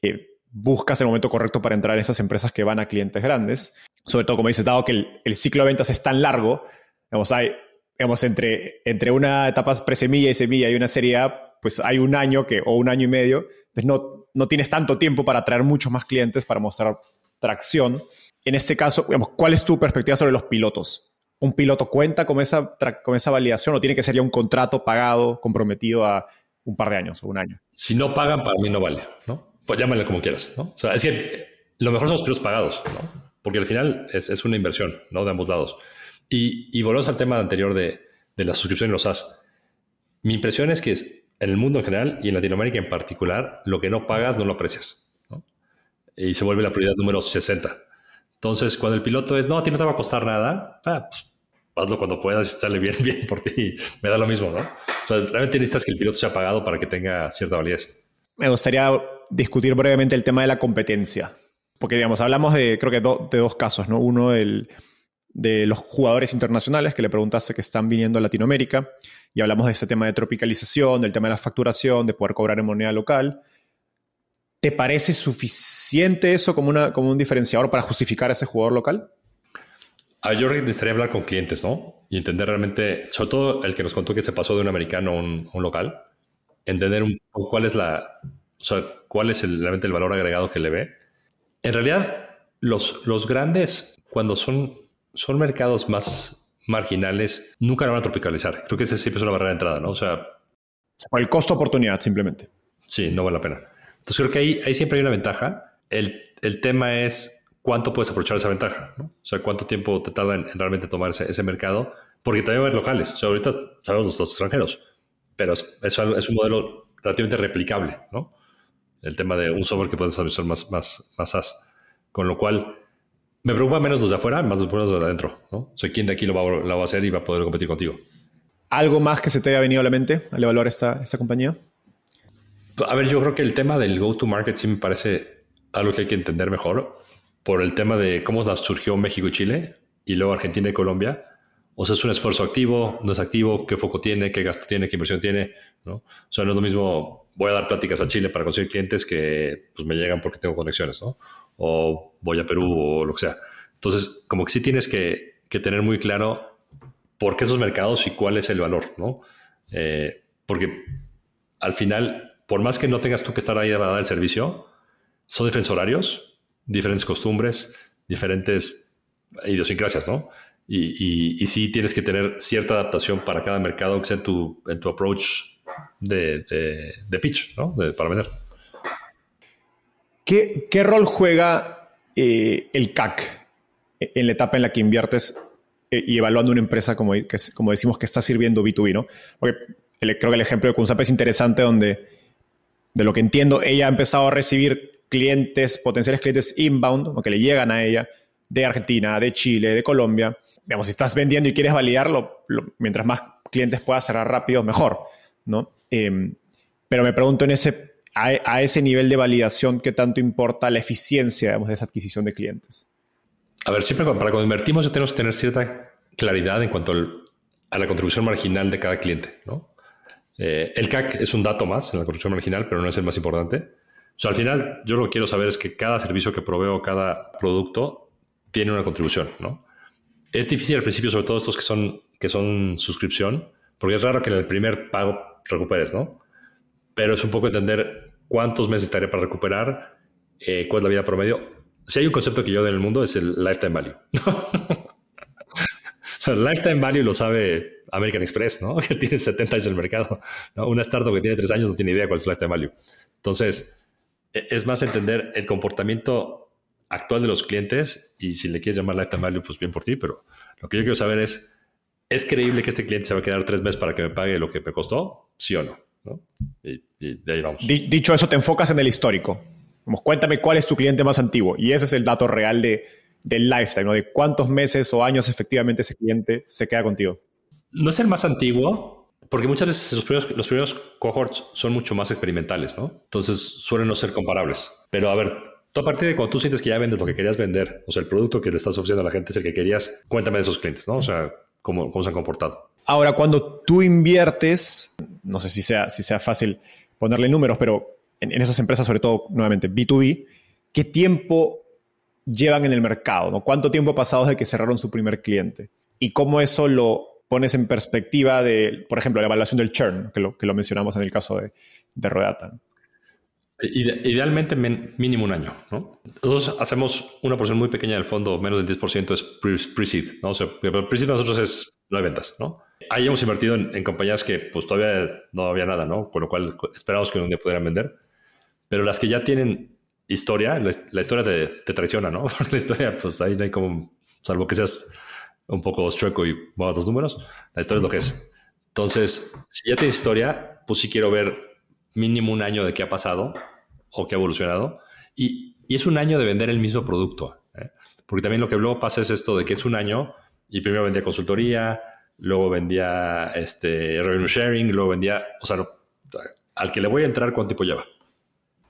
eh, buscas el momento correcto para entrar en esas empresas que van a clientes grandes. Sobre todo, como dices, dado que el, ciclo de ventas es tan largo, digamos, hay, digamos, entre, entre una etapa presemilla y semilla y una serie A, pues hay un año que, o un año y medio, entonces no, no tienes tanto tiempo para atraer muchos más clientes para mostrar tracción. En este caso, digamos, ¿cuál es tu perspectiva sobre los pilotos? ¿Un piloto cuenta con esa, con esa validación o tiene que ser ya un contrato pagado, comprometido a un par de años o un año? Si no pagan, para mí no vale, ¿no? Pues llámale como quieras, ¿no? O sea, es que lo mejor son los pilotos pagados, ¿no? Porque al final es, es una inversión, ¿no? De ambos lados. Y, y volvemos al tema anterior de, de la suscripción y los SaaS. Mi impresión es que en el mundo en general y en Latinoamérica en particular, lo que no pagas no lo aprecias. ¿no? Y se vuelve la prioridad número 60. Entonces, cuando el piloto es, no, a ti no te va a costar nada, ah, pues, hazlo cuando puedas y sale bien, bien por ti. Me da lo mismo, ¿no? O sea, realmente necesitas que el piloto sea pagado para que tenga cierta validez. Me gustaría discutir brevemente el tema de la competencia. Porque, digamos, hablamos de, creo que de dos casos, ¿no? Uno, el, de los jugadores internacionales que le preguntaste que están viniendo a Latinoamérica y hablamos de ese tema de tropicalización, del tema de la facturación, de poder cobrar en moneda local. ¿Te parece suficiente eso como, una, como un diferenciador para justificar a ese jugador local? Ah, yo necesitaría hablar con clientes, ¿no? Y entender realmente, sobre todo el que nos contó que se pasó de un americano a un, un local, entender un poco cuál es la, o sea, cuál es el, realmente el valor agregado que le ve. En realidad, los, los grandes, cuando son, son mercados más marginales, nunca lo van a tropicalizar. Creo que ese siempre es una barrera de entrada, ¿no? O sea... Por el costo-oportunidad, simplemente. Sí, no vale la pena. Entonces creo que ahí, ahí siempre hay una ventaja. El, el tema es cuánto puedes aprovechar esa ventaja, ¿no? O sea, cuánto tiempo te tarda en, en realmente tomar ese, ese, mercado, porque también va a haber locales. O sea, ahorita sabemos los, los extranjeros, pero es, es, es, un modelo relativamente replicable, ¿no? El tema de un software que puedes usar más, más, más SaaS. Con lo cual, me preocupa menos los de afuera, más los de adentro, ¿no? O sea, quién de aquí lo va, lo va, a hacer y va a poder competir contigo. ¿Algo más que se te haya venido a la mente al evaluar esta, esta compañía? A ver, yo creo que el tema del go-to-market sí me parece algo que hay que entender mejor por el tema de cómo surgió México y Chile y luego Argentina y Colombia. O sea, es un esfuerzo activo, no es activo, qué foco tiene, qué gasto tiene, qué inversión tiene, ¿no? O sea, no es lo mismo, voy a dar pláticas a Chile para conseguir clientes que pues, me llegan porque tengo conexiones, ¿no? O voy a Perú o lo que sea. Entonces, como que sí tienes que, que tener muy claro por qué esos mercados y cuál es el valor, ¿no? Eh, porque al final, por más que no tengas tú que estar ahí a dar el servicio, son diferentes horarios, diferentes costumbres, diferentes idiosincrasias, ¿no? Y, sí tienes que tener cierta adaptación para cada mercado que sea en tu, approach de, de, de pitch, ¿no? De, para vender. ¿Qué, ¿Qué, rol juega eh, el CAC en la etapa en la que inviertes eh, y evaluando una empresa como, como decimos que está sirviendo B2B, ¿no? Porque creo que el ejemplo de Kunsap es interesante donde, de lo que entiendo, ella ha empezado a recibir clientes, potenciales clientes inbound, que le llegan a ella de Argentina, de Chile, de Colombia. Digamos, si estás vendiendo y quieres validarlo, lo, mientras más clientes puedas cerrar rápido, mejor, ¿no? Eh, pero me pregunto en ese, a, ese nivel de validación, ¿qué tanto importa la eficiencia, de esa adquisición de clientes? A ver, siempre para cuando invertimos tenemos que tener cierta claridad en cuanto a la contribución marginal de cada cliente, ¿no? Eh, el CAC es un dato más en la contribución marginal, pero no es el más importante. O sea, al final, yo lo que quiero saber es que cada servicio que proveo, cada producto, tiene una contribución, ¿no? Es difícil al principio, sobre todo estos que son, que son suscripción, porque es raro que en el primer pago recuperes, ¿no? Pero es un poco entender cuántos meses estaré para recuperar, eh, cuál es la vida promedio. Si hay un concepto que yo doy en el mundo es el lifetime value. el lifetime value lo sabe American Express, ¿no? Que tiene 70 años en el mercado. ¿no? Una startup que tiene 3 años no tiene idea cuál es el lifetime value. Entonces, es más entender el comportamiento actual de los clientes y si le quieres llamar lifetime value, pues bien por ti, pero lo que yo quiero saber es, ¿es creíble que este cliente se va a quedar tres meses para que me pague lo que me costó? ¿Sí o no? ¿No? Y, y, de ahí vamos. Dicho eso, te enfocas en el histórico. Cuéntame cuál es tu cliente más antiguo. Y ese es el dato real de, del lifetime, ¿no? de cuántos meses o años efectivamente ese cliente se queda contigo. No es el más antiguo, Porque muchas veces los primeros, los primeros cohorts son mucho más experimentales, ¿no? Entonces suelen no ser comparables. Pero a ver, tú a partir de cuando tú sientes que ya vendes lo que querías vender, o sea, el producto que le estás ofreciendo a la gente es el que querías, cuéntame de esos clientes, ¿no? O sea, cómo, cómo se han comportado. Ahora, cuando tú inviertes, no sé si sea, si sea fácil ponerle números, pero en, en esas empresas, sobre todo, nuevamente, B2B, ¿qué tiempo llevan en el mercado? ¿no? ¿Cuánto tiempo ha pasado desde que cerraron su primer cliente? Y cómo eso lo pones en perspectiva de, por ejemplo, la evaluación del churn, que lo, que lo mencionamos en el caso de, de Rodata. Idealmente mínimo un año, ¿no? Nosotros hacemos una porción muy pequeña del fondo, menos del 10% es pre-seed, ¿no? O sea, pre-seed nosotros es, no hay ventas, ¿no? Ahí hemos invertido en, compañías que pues todavía no había nada, ¿no? Con lo cual esperamos que un día pudieran vender. Pero las que ya tienen historia, la, historia te, te, traiciona, ¿no? la historia, pues ahí no hay como, salvo que seas un poco chueco y muevas los números, la historia es lo que es. Entonces, si ya tienes historia, pues sí quiero ver mínimo un año de qué ha pasado o qué ha evolucionado. Y, y es un año de vender el mismo producto. ¿eh? Porque también lo que luego pasa es esto de que es un año y primero vendía consultoría, luego vendía este, revenue sharing, luego vendía, o sea, al que le voy a entrar, ¿cuánto tiempo lleva?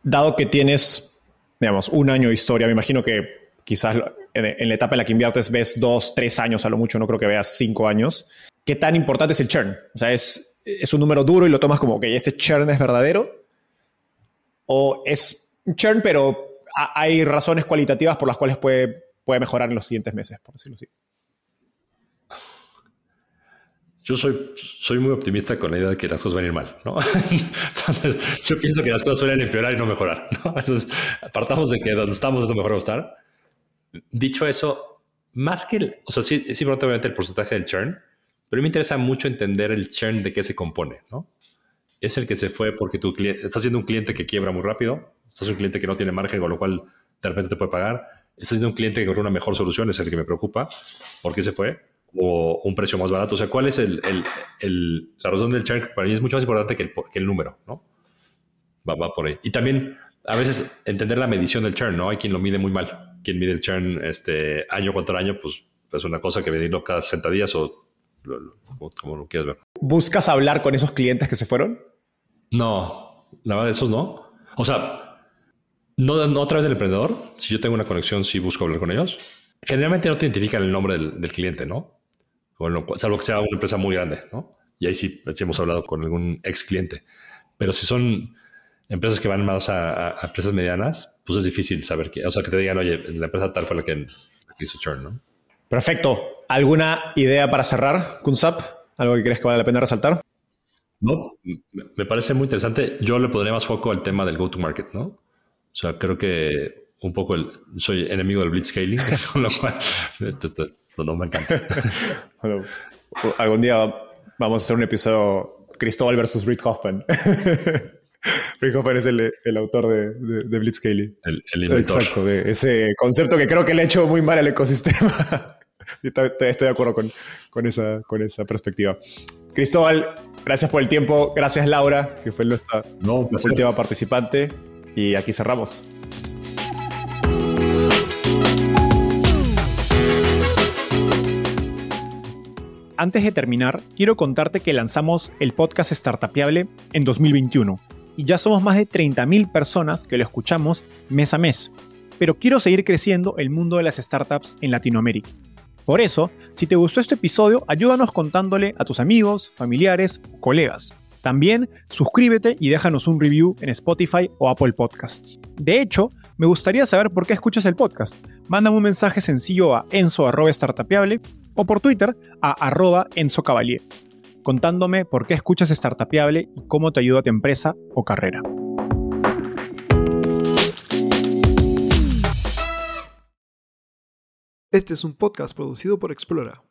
Dado que tienes, digamos, un año de historia, me imagino que quizás en, la etapa en la que inviertes ves dos, tres años a lo mucho, no creo que veas cinco años. ¿Qué tan importante es el churn? O sea, ¿es, es un número duro y lo tomas como que ese churn es verdadero? ¿O es churn, pero hay razones cualitativas por las cuales puede, puede mejorar en los siguientes meses, por decirlo así? Yo soy, soy muy optimista con la idea de que las cosas van a ir mal, ¿no? Entonces, yo pienso que las cosas suelen empeorar y no mejorar, ¿no? Entonces, apartamos de que donde estamos es lo mejor a estar dicho eso, más que, el, o sea, sí, es importante obviamente el porcentaje del churn, pero me interesa mucho entender el churn de qué se compone, ¿no? Es el que se fue porque tu cliente, estás siendo un cliente que quiebra muy rápido, estás un cliente que no tiene margen, con lo cual de repente te puede pagar, estás siendo un cliente que corre una mejor solución, es el que me preocupa, ¿por qué se fue? O un precio más barato, o sea, ¿cuál es el, el, el, la razón del churn? Para mí es mucho más importante que el, que el número, ¿no? Va, va por ahí. Y también a veces entender la medición del churn, ¿no? Hay quien lo mide muy mal quien mide el churn este, año contra año, pues es una cosa que medirlo cada 60 días o como, lo quieras ver. ¿Buscas hablar con esos clientes que se fueron? No, la verdad, esos no. O sea, no, no a través del emprendedor. Si yo tengo una conexión, sí busco hablar con ellos. Generalmente no te identifican el nombre del, cliente, ¿no? Bueno, salvo que sea una empresa muy grande, ¿no? Y ahí sí, sí hemos hablado con algún ex cliente. Pero si son empresas que van más a, empresas medianas, pues es difícil saber que, o sea, que te digan, oye, la empresa tal fue la que hizo churn, ¿no? Perfecto. ¿Alguna idea para cerrar, Kunsap? ¿Algo que crees que vale la pena resaltar? No, me parece muy interesante. Yo le pondría más foco al tema del go-to-market, ¿no? O sea, creo que un poco el, soy enemigo del blitzscaling, con lo cual no, me encanta. bueno, algún día vamos a hacer un episodio Cristóbal versus Reed Hoffman. Rick Hoffman es el, el autor de, de, de Blitzscaling. El, el inventor. Exacto, de ese concepto que creo que le ha hecho muy mal al ecosistema. estoy, de acuerdo con, con, esa, con esa perspectiva. Cristóbal, gracias por el tiempo. Gracias, Laura, que fue nuestra no, última participante. Y aquí cerramos. Antes de terminar, quiero contarte que lanzamos el podcast Startupiable en 2021 y ya somos más de 30.000 personas que lo escuchamos mes a mes. Pero quiero seguir creciendo el mundo de las startups en Latinoamérica. Por eso, si te gustó este episodio, ayúdanos contándole a tus amigos, familiares, colegas. También suscríbete y déjanos un review en Spotify o Apple Podcasts. De hecho, me gustaría saber por qué escuchas el podcast. Mándame un mensaje sencillo a enzo.startapeable o por Twitter a arroba Enzo Cavalier contándome por qué escuchas Startupiable y cómo te ayuda a tu empresa o carrera. Este es un podcast producido por Explora.